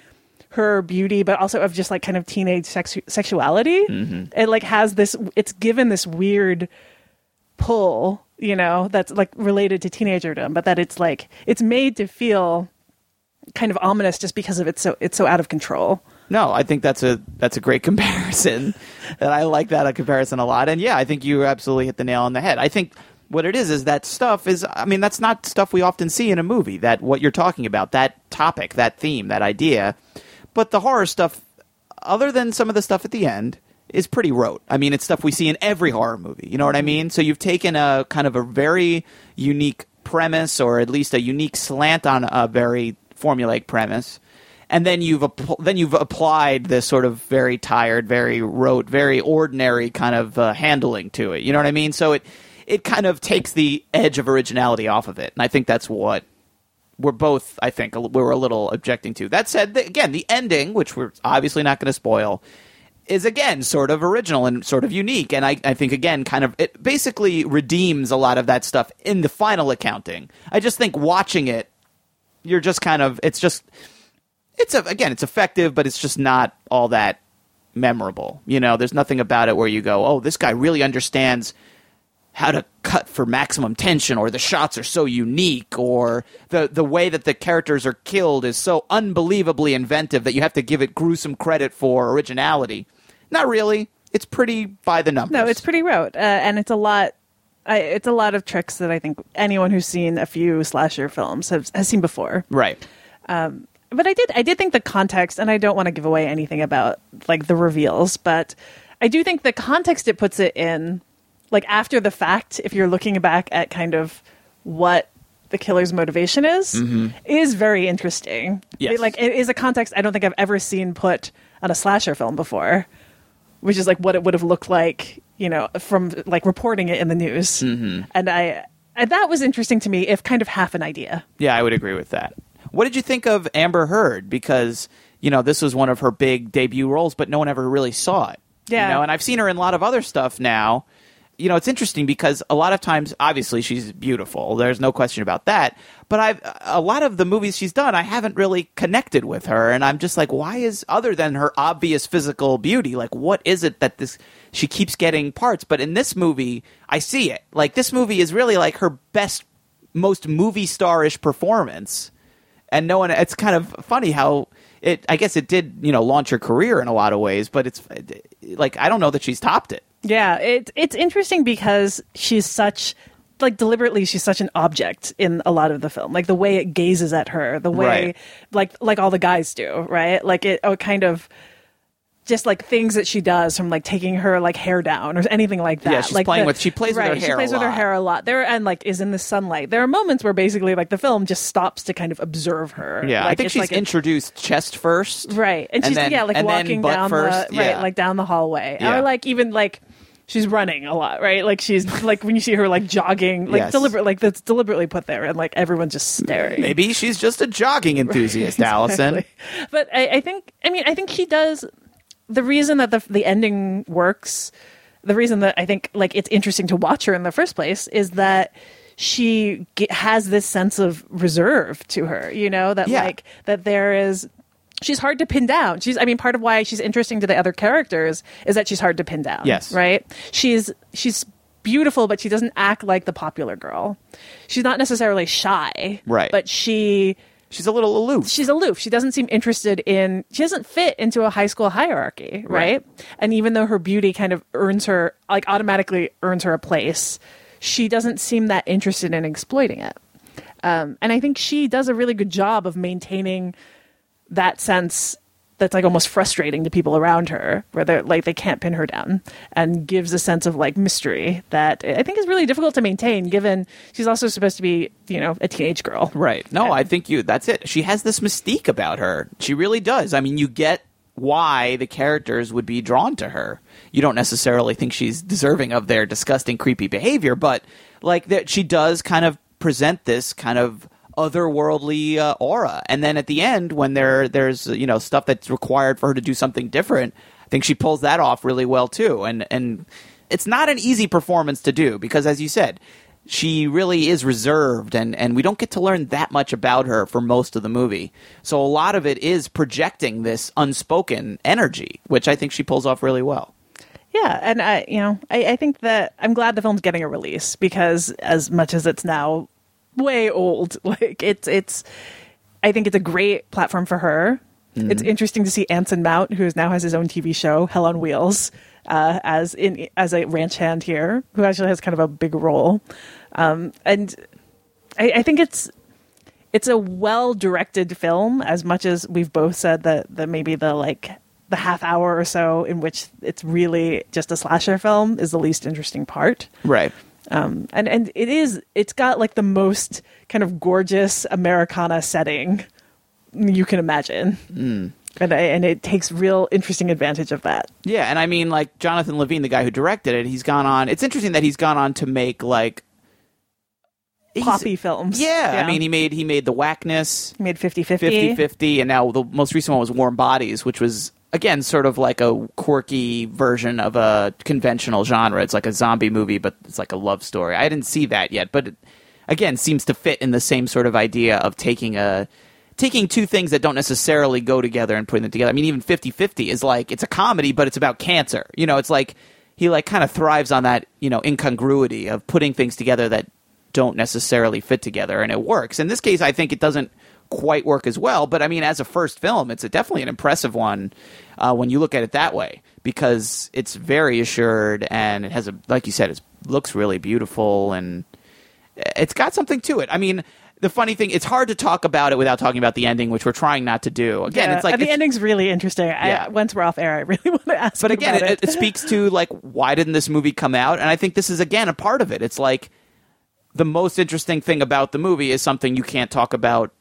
her beauty, but also of just like kind of teenage sexu- sexuality. Mm-hmm. It like has this. It's given this weird pull, you know, that's like related to teenagerdom, but that it's like it's made to feel kind of ominous just because of it's so it's so out of control. No, I think that's a that's a great comparison, and I like that comparison a lot. And yeah, I think you absolutely hit the nail on the head. I think what it is is that stuff is. I mean, that's not stuff we often see in a movie. That what you're talking about, that topic, that theme, that idea. But the horror stuff, other than some of the stuff at the end, is pretty rote. I mean, it's stuff we see in every horror movie. You know what I mm-hmm. mean? So you've taken a kind of a very unique premise, or at least a unique slant on a very formulaic premise, and then you've then you've applied this sort of very tired, very rote, very ordinary kind of uh, handling to it. You know what I mean? So it it kind of takes the edge of originality off of it, and I think that's what we're both, I think, we're a little objecting to. That said, again, the ending, which we're obviously not going to spoil, is again sort of original and sort of unique. And I, I think, again, kind of, it basically redeems a lot of that stuff in the final accounting. I just think watching it, you're just kind of, it's just, it's, a, again, it's effective, but it's just not all that memorable. You know, there's nothing about it where you go, oh, this guy really understands how to cut for maximum tension or the shots are so unique or the the way that the characters are killed is so unbelievably inventive that you have to give it gruesome credit for originality. Not really. It's pretty by the numbers. No, it's pretty rote, uh, and it's a lot. I, it's a lot of tricks that I think anyone who's seen a few slasher films has, has seen before. right. Um, but I did, I did think the context, and I don't want to give away anything about like the reveals, but I do think the context it puts it in, like after the fact, if you're looking back at kind of what the killer's motivation is, Mhm. is very interesting. Yes. It, like it is a context I don't think I've ever seen put on a slasher film before, which is like what it would have looked like, you know, from like reporting it in the news. Mhm. And I, and that was interesting to me, if kind of half an idea. Yeah, I would agree with that. What did you think of Amber Heard? Because you know this was one of her big debut roles, but no one ever really saw it. Yeah. You know, and I've seen her in a lot of other stuff now. You know, it's interesting because a lot of times, obviously, she's beautiful. There's no question about that. But I've a lot of the movies she's done, I haven't really connected with her, and I'm just like, why is other than her obvious physical beauty, like, what is it that this she keeps getting parts? But in this movie, I see it. Like, this movie is really like her best, most movie starish performance and no one it's kind of funny how it i guess it did you know launch her career in a lot of ways but it's like i don't know that she's topped it Yeah, it, it's interesting because she's such like deliberately she's such an object in a lot of the film. Like the way it gazes at her, the way Right. like like all the guys do, right? Like it oh, kind of just like things that she does from like taking her like hair down or anything like that. Yeah, she's like playing the- with- she plays with her hair She a plays with her lot. hair a lot. There and like is in the sunlight. There are moments where basically like the film just stops to kind of observe her. Yeah, I think she's like a- introduced chest first. Right. And, she's then- yeah, like walking down first. the yeah. right, like down the hallway. Yeah. Or like even like she's running a lot, right? Like she's like when you see her like jogging, like Yes. deliberate like that's deliberately put there and like everyone's just staring. Maybe she's just a jogging enthusiast, Alison. Exactly. But I, I think I mean I think she does the reason that the the ending works, the reason that I think like it's interesting to watch her in the first place is that she ge- has this sense of reserve to her, you know, that Yeah. like that there is she's hard to pin down. She's I mean part of why she's interesting to the other characters is that she's hard to pin down. Yes. Right? She's she's beautiful but she doesn't act like the popular girl. She's not necessarily shy. Right. But she She's a little aloof. She's aloof. She doesn't seem interested in. She doesn't fit into a high school hierarchy, right? And even though her beauty kind of earns her, like automatically earns her a place, she doesn't seem that interested in exploiting it. Um, and I think she does a really good job of maintaining that sense that's like almost frustrating to people around her, where they're like they can't pin her down, and gives a sense of like mystery that I think is really difficult to maintain, given she's also supposed to be, you know, a teenage girl. Right. No, I think you. That's it. She has this mystique about her. She really does. I mean, you get why the characters would be drawn to her. You don't necessarily think she's deserving of their disgusting, creepy behavior, but like that, she does kind of present this kind of otherworldly uh, aura. And then at the end, when there there's you know stuff that's required for her to do something different, I think she pulls that off really well too. And and it's not an easy performance to do because, as you said, she really is reserved and, and we don't get to learn that much about her for most of the movie. So a lot of it is projecting this unspoken energy, which I think she pulls off really well. Yeah, and I, you know, I, I think that I'm glad the film's getting a release because as much as it's now way old, like it's it's, I think it's a great platform for her. Mm-hmm. It's interesting to see Anson Mount, who now has his own TV show, Hell on Wheels, uh, as in as a ranch hand here, who actually has kind of a big role, um, and I, I think it's it's a well directed film as much as we've both said that that maybe the like the half hour or so in which it's really just a slasher film is the least interesting part Right. Um and and it is it's got like the most kind of gorgeous americana setting you can imagine. Mm. and and it takes real interesting advantage of that. Yeah, and I mean, like Jonathan Levine, the guy who directed it, he's gone on. It's interesting that he's gone on to make like poppy films. Yeah, I mean, he made he made the Wackness, he made 50-50 50-50, and now the most recent one was Warm Bodies, which was again sort of like a quirky version of a conventional genre. It's like a zombie movie, but it's like a love story. I didn't see that yet, but it, again, seems to fit in the same sort of idea of taking a taking two things that don't necessarily go together and putting them together. I mean, even 50-50 is like it's a comedy, but it's about cancer. You know, it's like he like kind of thrives on that, you know, incongruity of putting things together that don't necessarily fit together and it works. In this case, I think it doesn't quite work as well, but I mean, as a first film, it's a, definitely an impressive one uh, when you look at it that way because it's very assured and it has a, like you said, it looks really beautiful and it's got something to it. I mean, the funny thing, it's hard to talk about it without talking about the ending, which we're trying not to do. Again, Yeah, it's like the it's- ending's really interesting Yeah. I, once we're off air i really want to ask but again, about it, it speaks to like why didn't this movie come out? And I think this is again a part of it. It's like the most interesting thing about the movie is something you can't talk about.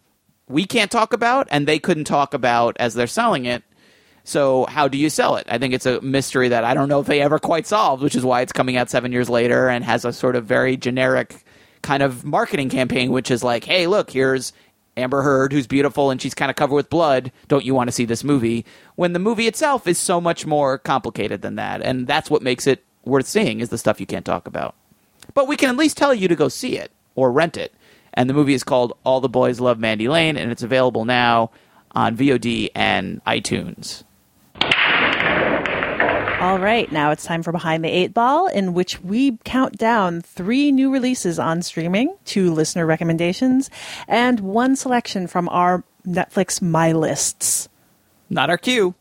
We can't talk about, and they couldn't talk about as they're selling it. So how do you sell it? I think it's a mystery that I don't know if they ever quite solved, which is why it's coming out seven years later and has a sort of very generic kind of marketing campaign, which is like, hey, look, here's Amber Heard, who's beautiful and she's kind of covered with blood. Don't you want to see this movie? When the movie itself is so much more complicated than that, and that's what makes it worth seeing is the stuff you can't talk about. But we can at least tell you to go see it or rent it. And the movie is called All the Boys Love Mandy Lane, and it's available now on VOD and iTunes. All right, now it's time for Behind the Eight Ball, in which we count down three new releases on streaming, two listener recommendations, and one selection from our Netflix My Lists. Not our queue.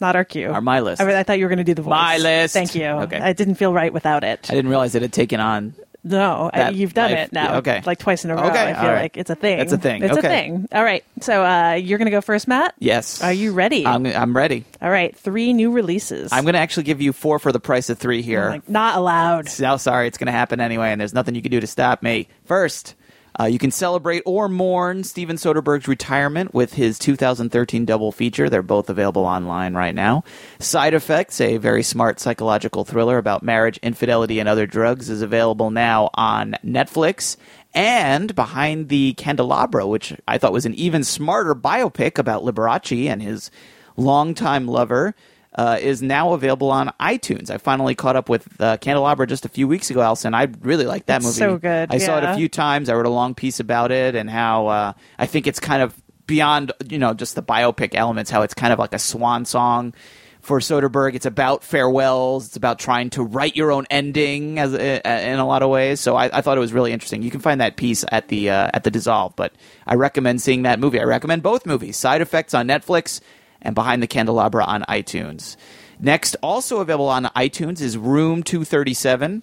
Not our queue. Our My List. I, I thought you were going to do the voice. My List. Thank you. Okay. I didn't feel right without it. I didn't realize it had taken on No, I, you've done life- it now. okay. like twice in a row. Okay, I feel right. like it's a thing. It's a thing. It's Okay. a thing. All right. So uh, you're going to go first, Matt. Yes. Are you ready? I'm, I'm ready. All right. Three new releases. I'm going to actually give you four for the price of three here. Like, not allowed. So sorry, it's going to happen anyway, and there's nothing you can do to stop me. First, uh, you can celebrate or mourn Steven Soderbergh's retirement with his 2013 double feature. They're both available online right now. Side Effects, a very smart psychological thriller about marriage, infidelity, and other drugs, is available now on Netflix. And Behind the Candelabra, which I thought was an even smarter biopic about Liberace and his longtime lover uh, is now available on iTunes. I finally caught up with uh, Candelabra just a few weeks ago, Alison. I really like that It's movie. so good, I saw it a few times. I wrote a long piece about it and how uh, I think it's kind of beyond, you know, just the biopic elements. How it's kind of like a swan song for Soderbergh. It's about farewells. It's about trying to write your own ending, as uh, in a lot of ways. So I, I thought it was really interesting. You can find that piece at the uh, at the Dissolve, but I recommend seeing that movie. I recommend both movies: Side Effects on Netflix and Behind the Candelabra on iTunes. Next, also available on iTunes is Room 237.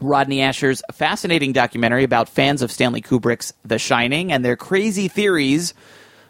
Rodney Ascher's fascinating documentary about fans of Stanley Kubrick's The Shining and their crazy theories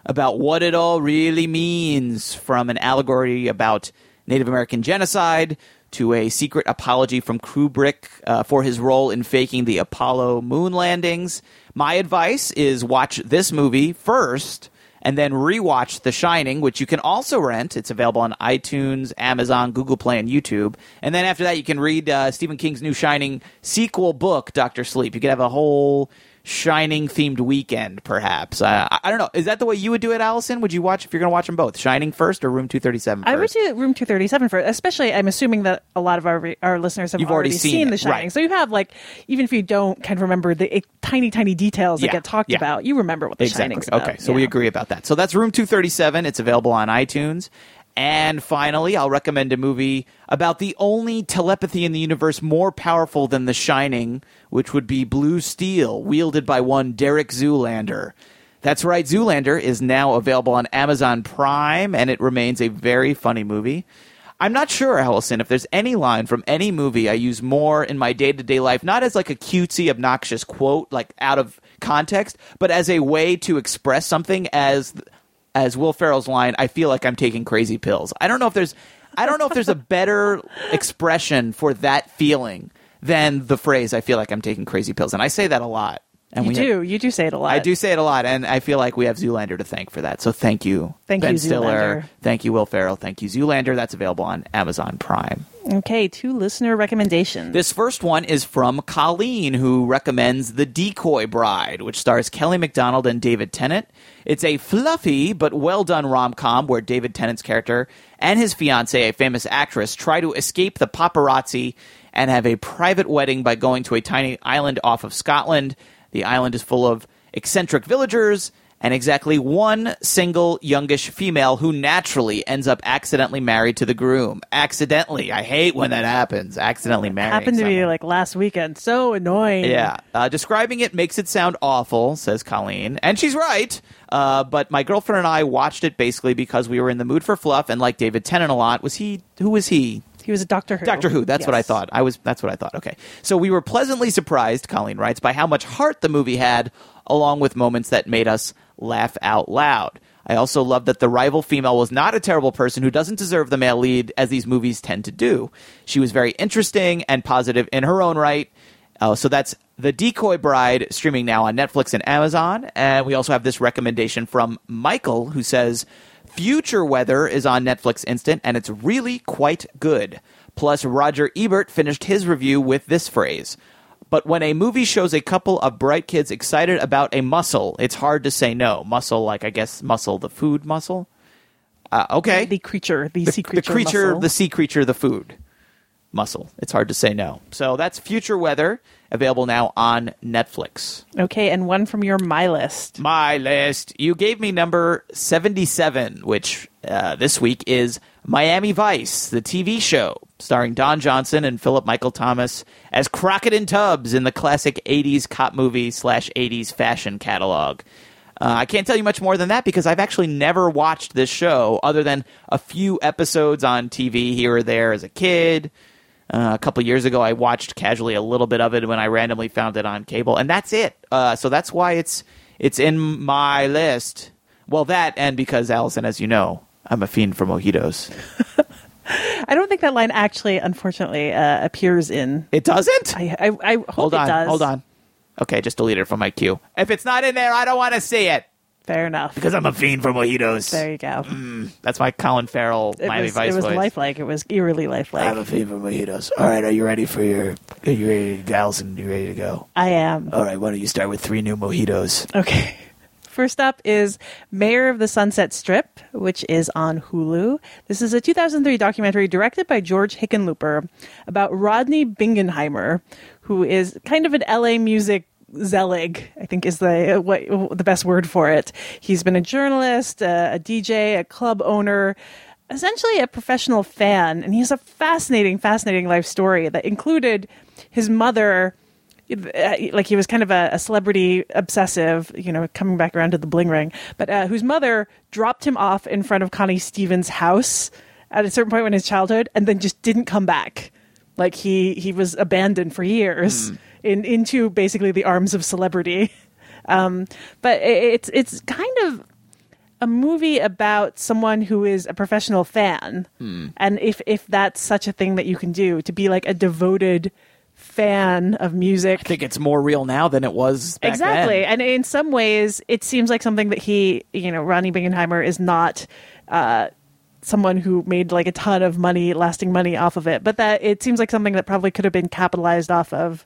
about what it all really means from an allegory about Native American genocide to a secret apology from Kubrick uh, for his role in faking the Apollo moon landings. My advice is watch this movie first and then rewatch The Shining, which you can also rent. It's available on iTunes, Amazon, Google Play, and YouTube. And then after that, you can read uh, Stephen King's new Shining sequel book, Doctor Sleep. You could have a whole Shining themed weekend, perhaps. Uh, I, I don't know. Is that the way you would do it, Alison? Would you watch if you're going to watch them both, Shining first or Room Two Thirty Seven? I would do Room 237 first, especially I'm assuming that a lot of our re- our listeners have You've already already, seen seen, The Shining. right. So you have like even if you don't kind of remember the eh, tiny tiny details that Yeah, get talked yeah. about, you remember what The exactly. Shining's about. Okay, so we agree about that. So that's Room 237. It's available on iTunes. And finally, I'll recommend a movie about the only telepathy in the universe more powerful than The Shining, which would be Blue Steel, wielded by one Derek Zoolander. That's right, Zoolander is now available on Amazon Prime, and it remains a very funny movie. I'm not sure, Alison, if there's any line from any movie I use more in my day to day life, not as like a cutesy, obnoxious quote, like out of context, but as a way to express something as as Will Ferrell's line, I feel like I'm taking crazy pills. I don't know if there's I don't know if there's a better expression for that feeling than the phrase I feel like I'm taking crazy pills. And I say that a lot. And You we do. you do say it a lot. I do say it a lot, and I feel like we have Zoolander to thank for that. So thank you, Thank Ben you, Stiller. Zoolander. Thank you, Will Ferrell. Thank you, Zoolander. That's available on Amazon Prime. Okay, two listener recommendations. This first one is from Colleen, who recommends The Decoy Bride, which stars Kelly Macdonald and David Tennant. It's a fluffy but well done rom com where David Tennant's character and his fiancee, a famous actress, try to escape the paparazzi and have a private wedding by going to a tiny island off of Scotland. The island is full of eccentric villagers and exactly one single youngish female who naturally ends up accidentally married to the groom. Accidentally. I hate when that happens. Accidentally married. Happened to me like last weekend. So annoying. Yeah. Uh, describing it makes it sound awful, says Colleen. And she's right. Uh, but my girlfriend and I watched it basically because we were in the mood for fluff and like David Tennant a lot. Was he, who was he? He was a Doctor Who. Doctor Who. That's what I thought. I was. That's what I thought. Okay. So we were pleasantly surprised, Colleen writes, by how much heart the movie had, along with moments that made us laugh out loud. I also love that the rival female was not a terrible person who doesn't deserve the male lead, as these movies tend to do. She was very interesting and positive in her own right. Uh, so that's The Decoy Bride, streaming now on Netflix and Amazon. And we also have this recommendation from Michael, who says, Future Weather is on Netflix Instant, and it's really quite good. Plus, Roger Ebert finished his review with this phrase. But when a movie shows a couple of bright kids excited about a mussel, it's hard to say no. Mussel, like I guess muscle, the food mussel. Uh, okay, The creature, the, sea creature, the creature. creature, mussel. the sea creature, the food mussel. It's hard to say no. So that's Future Weather, available now on Netflix. Okay, and one from your My List. My list. You gave me number 77, which uh, this week is Miami Vice, the TV show, starring Don Johnson and Philip Michael Thomas as Crockett and Tubbs in the classic 80s cop movie slash 80s fashion catalog. Uh, I can't tell you much more than that because I've actually never watched this show other than a few episodes on TV here or there as a kid. Uh, a couple years ago, I watched casually a little bit of it when I randomly found it on cable, and that's it. Uh, so that's why it's it's in my list. Well, that and because Allison, as you know, I'm a fiend for mojitos. I don't think that line actually, unfortunately, uh, appears in. It doesn't. I I, I hope hold on, it does. hold on. Okay, just delete it from my queue. If it's not in there, I don't want to see it Fair enough. because I'm a fiend for mojitos. There you go. That's my Colin Farrell It Miami was, Vice it was voice. lifelike. It was eerily lifelike. I'm a fiend for mojitos. All right, are you ready for your? Are you ready, Alison? You ready to go? I am. All right, why don't you start with three new mojitos? Okay. First up is Mayor of the Sunset Strip, which is on Hulu. This is a 2003 documentary directed by George Hickenlooper about Rodney Bingenheimer, who is kind of an LA music zelig, I think is the what the best word for it. He's been a journalist, a, a DJ, a club owner, essentially a professional fan, and he has a fascinating, fascinating life story that included his mother like he was kind of a, a celebrity obsessive, you know, coming back around to the bling ring, but uh, whose mother dropped him off in front of Connie Stevens' house at a certain point in his childhood, and then just didn't come back. Like he he was abandoned for years in into basically the arms of celebrity. Um, but it's it's kind of a movie about someone who is a professional fan, and if if that's such a thing that you can do to be like a devoted fan of music. I think it's more real now than it was back exactly, then. and in some ways, it seems like something that he, you know, Ronnie Bingenheimer is not. Uh, someone who made like a ton of money lasting money off of it but that it seems like something that probably could have been capitalized off of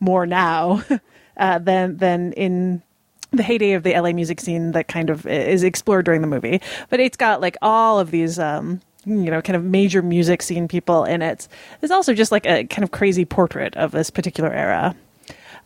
more now uh, than than in the heyday of the LA music scene that kind of is explored during the movie. But it's got like all of these, um, you know, kind of major music scene people in it. It's also just like a kind of crazy portrait of this particular era.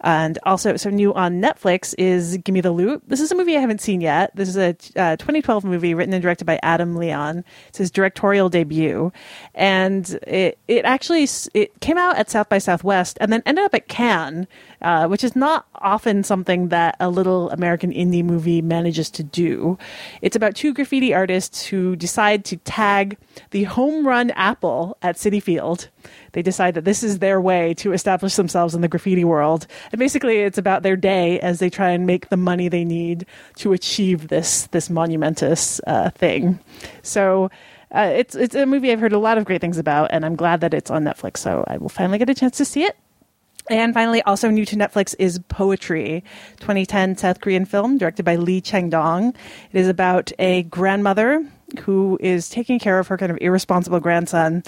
And also, so new on Netflix is Gimme the Loot. This is a movie I haven't seen yet. This is a uh, 2012 movie written and directed by Adam Leon. It's his directorial debut, and it it actually it came out at South by Southwest and then ended up at Cannes, uh, which is not often something that a little American indie movie manages to do. It's about two graffiti artists who decide to tag the home run apple at Citi Field. They decide that this is their way to establish themselves in the graffiti world. And basically it's about their day as they try and make the money they need to achieve this this monumentous uh, thing. So uh, it's it's a movie I've heard a lot of great things about, and I'm glad that it's on Netflix. So I will finally get a chance to see it. And finally, also new to Netflix is Poetry, 2010 South Korean film directed by Lee Chang-dong. It is about a grandmother who is taking care of her kind of irresponsible grandson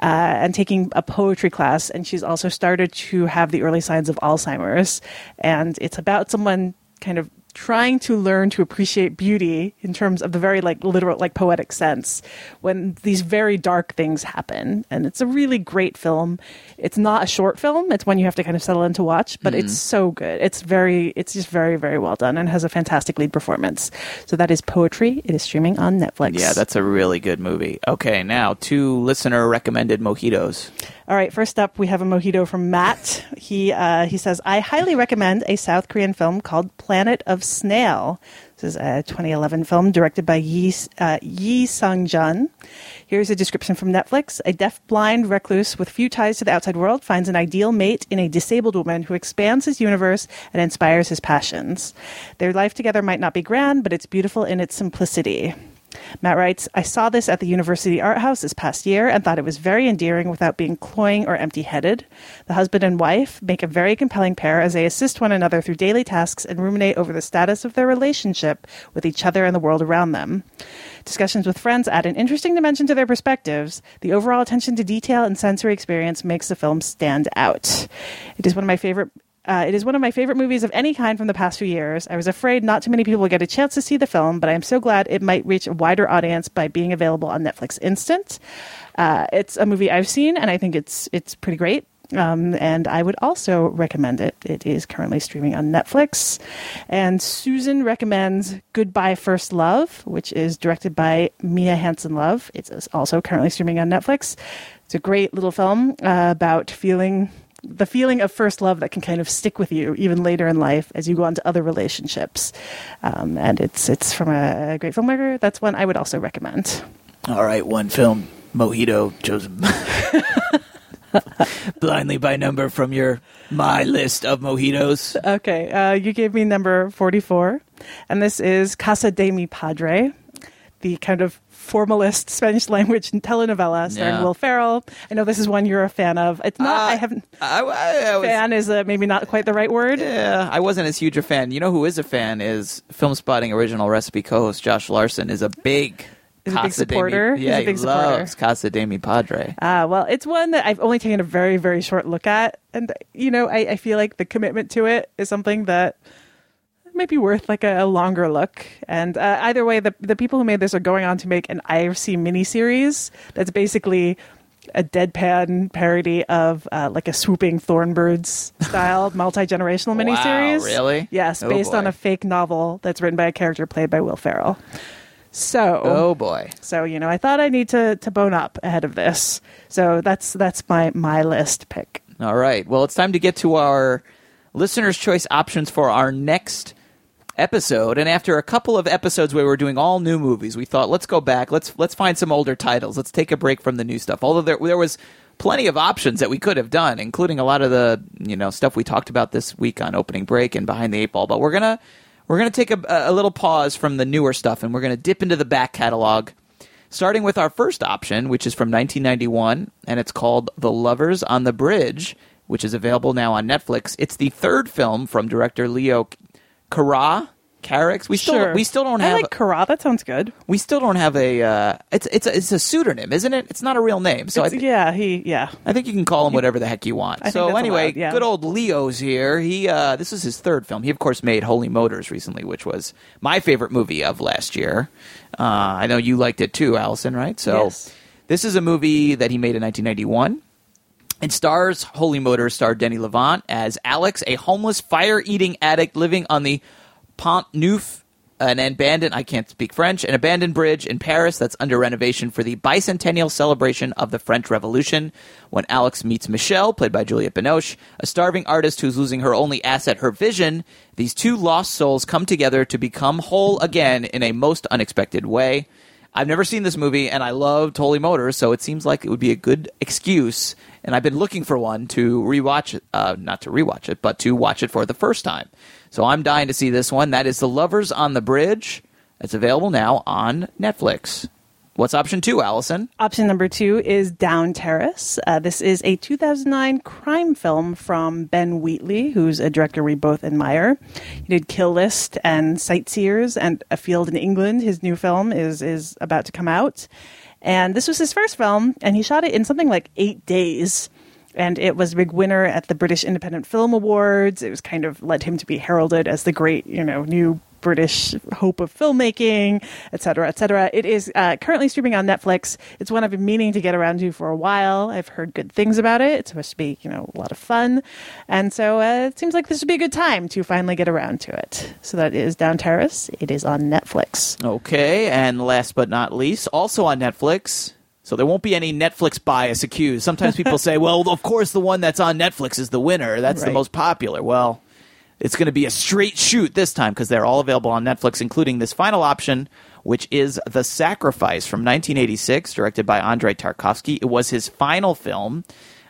uh, and taking a poetry class. And she's also started to have the early signs of Alzheimer's. And it's about someone kind of trying to learn to appreciate beauty in terms of the very like literal like poetic sense when these very dark things happen and it's a really great film it's not a short film it's one you have to kind of settle in to watch but Mhm. it's so good it's very it's just very very well done and has a fantastic lead performance so that is poetry it is streaming on netflix Yeah, that's a really good movie. Okay, now two listener recommended mojitos. All right, first up, we have a mojito from Matt. He uh, he says, "I highly recommend a South Korean film called Planet of Snail. This is a 2011 film directed by Yi uh, Yi Sung Jun. Here's a description from Netflix: A deaf-blind recluse with few ties to the outside world finds an ideal mate in a disabled woman who expands his universe and inspires his passions. Their life together might not be grand, but it's beautiful in its simplicity." Matt writes, I saw this at the University Art House this past year and thought it was very endearing without being cloying or empty headed. The husband and wife make a very compelling pair as they assist one another through daily tasks and ruminate over the status of their relationship with each other and the world around them. Discussions with friends add an interesting dimension to their perspectives. The overall attention to detail and sensory experience makes the film stand out. It is one of my favorite uh, it is one of my favorite movies of any kind from the past few years. I was afraid not too many people would get a chance to see the film, but I am so glad it might reach a wider audience by being available on Netflix Instant. Uh, it's a movie I've seen, and I think it's it's pretty great. Um, and I would also recommend it. It is currently streaming on Netflix. And Susan recommends Goodbye First Love, which is directed by Mia Hansen Love. It's also currently streaming on Netflix. It's a great little film uh, about feeling the feeling of first love that can kind of stick with you even later in life as you go on to other relationships. Um, and it's it's from a great filmmaker. That's one I would also recommend. All right, one film mojito chosen. Blindly by number from your my list of mojitos. Okay, uh, you gave me number 44, and this is Casa de mi Padre, the kind of formalist Spanish language telenovela starring Yeah. Will Ferrell. I know this is one you're a fan of. It's not, Uh, I haven't, I, I, I was, fan is uh, maybe not quite the right word. Yeah, I wasn't as huge a fan. You know who is a fan is Film Spotting original recipe co-host Josh Larsen is a big Is a big Casa de Mi- supporter? He's a big he supporter. loves Casa de Mi Padre. Uh, well, it's one that I've only taken a very, very short look at. And, you know, I, I feel like the commitment to it is something that might be worth like a, a longer look. And uh, either way, the, the people who made this are going on to make an IFC miniseries that's basically a deadpan parody of uh, like a swooping Thornbirds style multi generational Wow, miniseries. really? Yes, Oh, based on a fake novel that's written by a character played by Will Ferrell. So, Oh boy. so you know, I thought I need to to bone up ahead of this. So that's that's my my list pick. All right. Well, it's time to get to our listeners' choice options for our next episode. And after a couple of episodes where we were doing all new movies, we thought let's go back. Let's let's find some older titles. Let's take a break from the new stuff. Although there there was plenty of options that we could have done, including a lot of the you know stuff we talked about this week on opening break and behind the eight ball. But we're gonna we're gonna take a, a little pause from the newer stuff, and we're gonna dip into the back catalog. Starting with our first option, which is from 1991, and it's called The Lovers on the Bridge, which is available now on Netflix. It's the third film from director Leo Cara. Carax. We still sure. we still don't have. I like Kara. That sounds good. we still don't have a uh, it's it's a, it's a pseudonym, isn't it? It's not a real name. So I, th- yeah, he yeah. I think you can call him whatever the heck you want. I so anyway, allowed, yeah. good old Leo's here. He uh, this is his third film. He of course made Holy Motors recently, which was my favorite movie of last year. Uh, I know you liked it too, Alison. Right? So Yes. this is a movie that he made in 1991. It stars Holy Motors star Denis Lavant as Alex, a homeless fire-eating addict living on the Pont Neuf, an abandoned I can't speak French, an abandoned bridge in Paris that's under renovation for the bicentennial celebration of the French Revolution. When Alex meets Michelle, played by Juliette Binoche, a starving artist who's losing her only asset, her vision, these two lost souls come together to become whole again in a most unexpected way. I've never seen this movie, and I love Holy Motors, so it seems like it would be a good excuse. And I've been looking for one to rewatch it, uh, not to rewatch it, but to watch it for the first time. So I'm dying to see this one. That is The Lovers on the Bridge. It's available now on Netflix. What's option two, Alison? Option number two is Down Terrace. Uh, this is a 2009 crime film from Ben Wheatley, who's a director we both admire. He did Kill List and Sightseers and A Field in England. His new film is is about to come out, and this was his first film, and he shot it in something like eight days. And it was a big winner at the British Independent Film Awards. It was kind of led him to be heralded as the great, you know, new British hope of filmmaking, et cetera, et cetera. It is uh, currently streaming on Netflix. It's one I've been meaning to get around to for a while. I've heard good things about it. It's supposed to be, you know, a lot of fun. And so uh, it seems like this would be a good time to finally get around to it. So that is Down Terrace. It is on Netflix. Okay, and last but not least, also on Netflix. So there won't be any Netflix bias accused. Sometimes people say, well, of course the one that's on Netflix is the winner. That's the most popular. Well, it's going to be a straight shoot this time because they're all available on Netflix, including this final option, which is The Sacrifice from 1986, directed by Andrei Tarkovsky. It was his final film.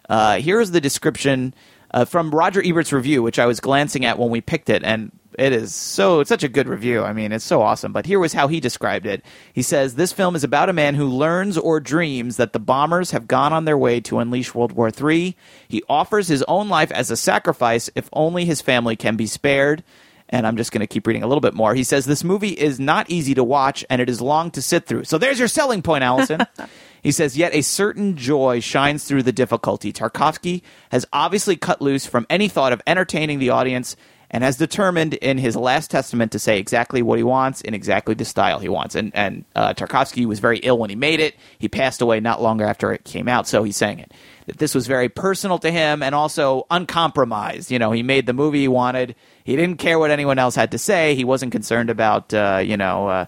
Uh, here's the description uh, from Roger Ebert's review, which I was glancing at when we picked it, and it is so it's such a good review. I mean, it's so awesome. But here was how he described it. He says this film is about a man who learns or dreams that the bombers have gone on their way to unleash World War III. He offers his own life as a sacrifice if only his family can be spared. And I'm just going to keep reading a little bit more. He says this movie is not easy to watch and it is long to sit through. So there's your selling point, Alison. He says, yet a certain joy shines through the difficulty. Tarkovsky has obviously cut loose from any thought of entertaining the audience and has determined in his last testament to say exactly what he wants in exactly the style he wants. And, and uh, Tarkovsky was very ill when he made it. He passed away not long after it came out, so he's saying it. That this was very personal to him and also uncompromised. You know, he made the movie he wanted. He didn't care what anyone else had to say. He wasn't concerned about, uh, you know, uh,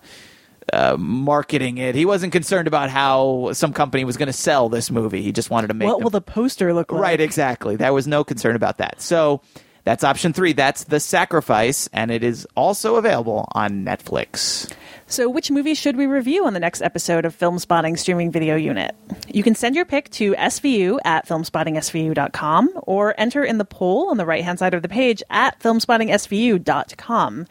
uh, marketing it. He wasn't concerned about how some company was going to sell this movie. He just wanted to make What them- will the poster look like? Right, exactly. There was no concern about that. So that's option three. That's The Sacrifice, and it is also available on Netflix. So, which movie should we review on the next episode of Film Spotting Streaming Video Unit? You can send your pick to svu at filmspottingsvu.com or enter in the poll on the right hand side of the page at filmspottingsvu.com.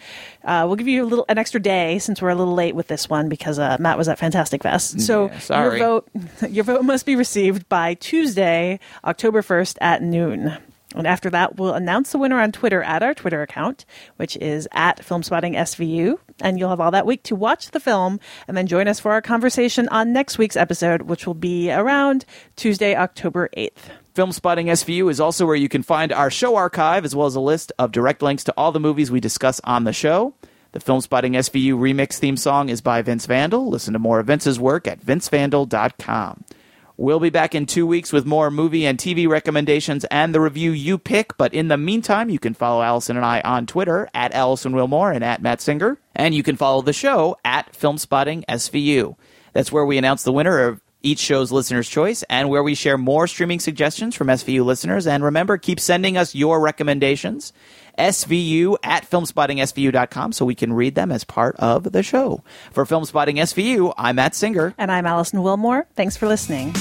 Uh, we'll give you a little an extra day since we're a little late with this one because uh, Matt was at Fantastic Fest. So Yeah, sorry. your vote your vote must be received by Tuesday, October 1st at noon. And after that, we'll announce the winner on Twitter at our Twitter account, which is at FilmspottingSVU. And you'll have all that week to watch the film and then join us for our conversation on next week's episode, which will be around Tuesday, October 8th. Film Spotting SVU is also where you can find our show archive as well as a list of direct links to all the movies we discuss on the show. The Film Spotting SVU remix theme song is by Vince Vandal. Listen to more of Vince's work at vincevandal.com. We'll be back in two weeks with more movie and TV recommendations and the review you pick. But in the meantime, you can follow Alison and I on Twitter at Alison Willmore and at Matt Singer. And you can follow the show at Film Spotting SVU. That's where we announce the winner of each show's listener's choice and where we share more streaming suggestions from SVU listeners. And remember, keep sending us your recommendations. SVU at filmspottingsvu.com so we can read them as part of the show. For Film Spotting SVU, I'm Matt Singer. And I'm Alison Willmore. Thanks for listening.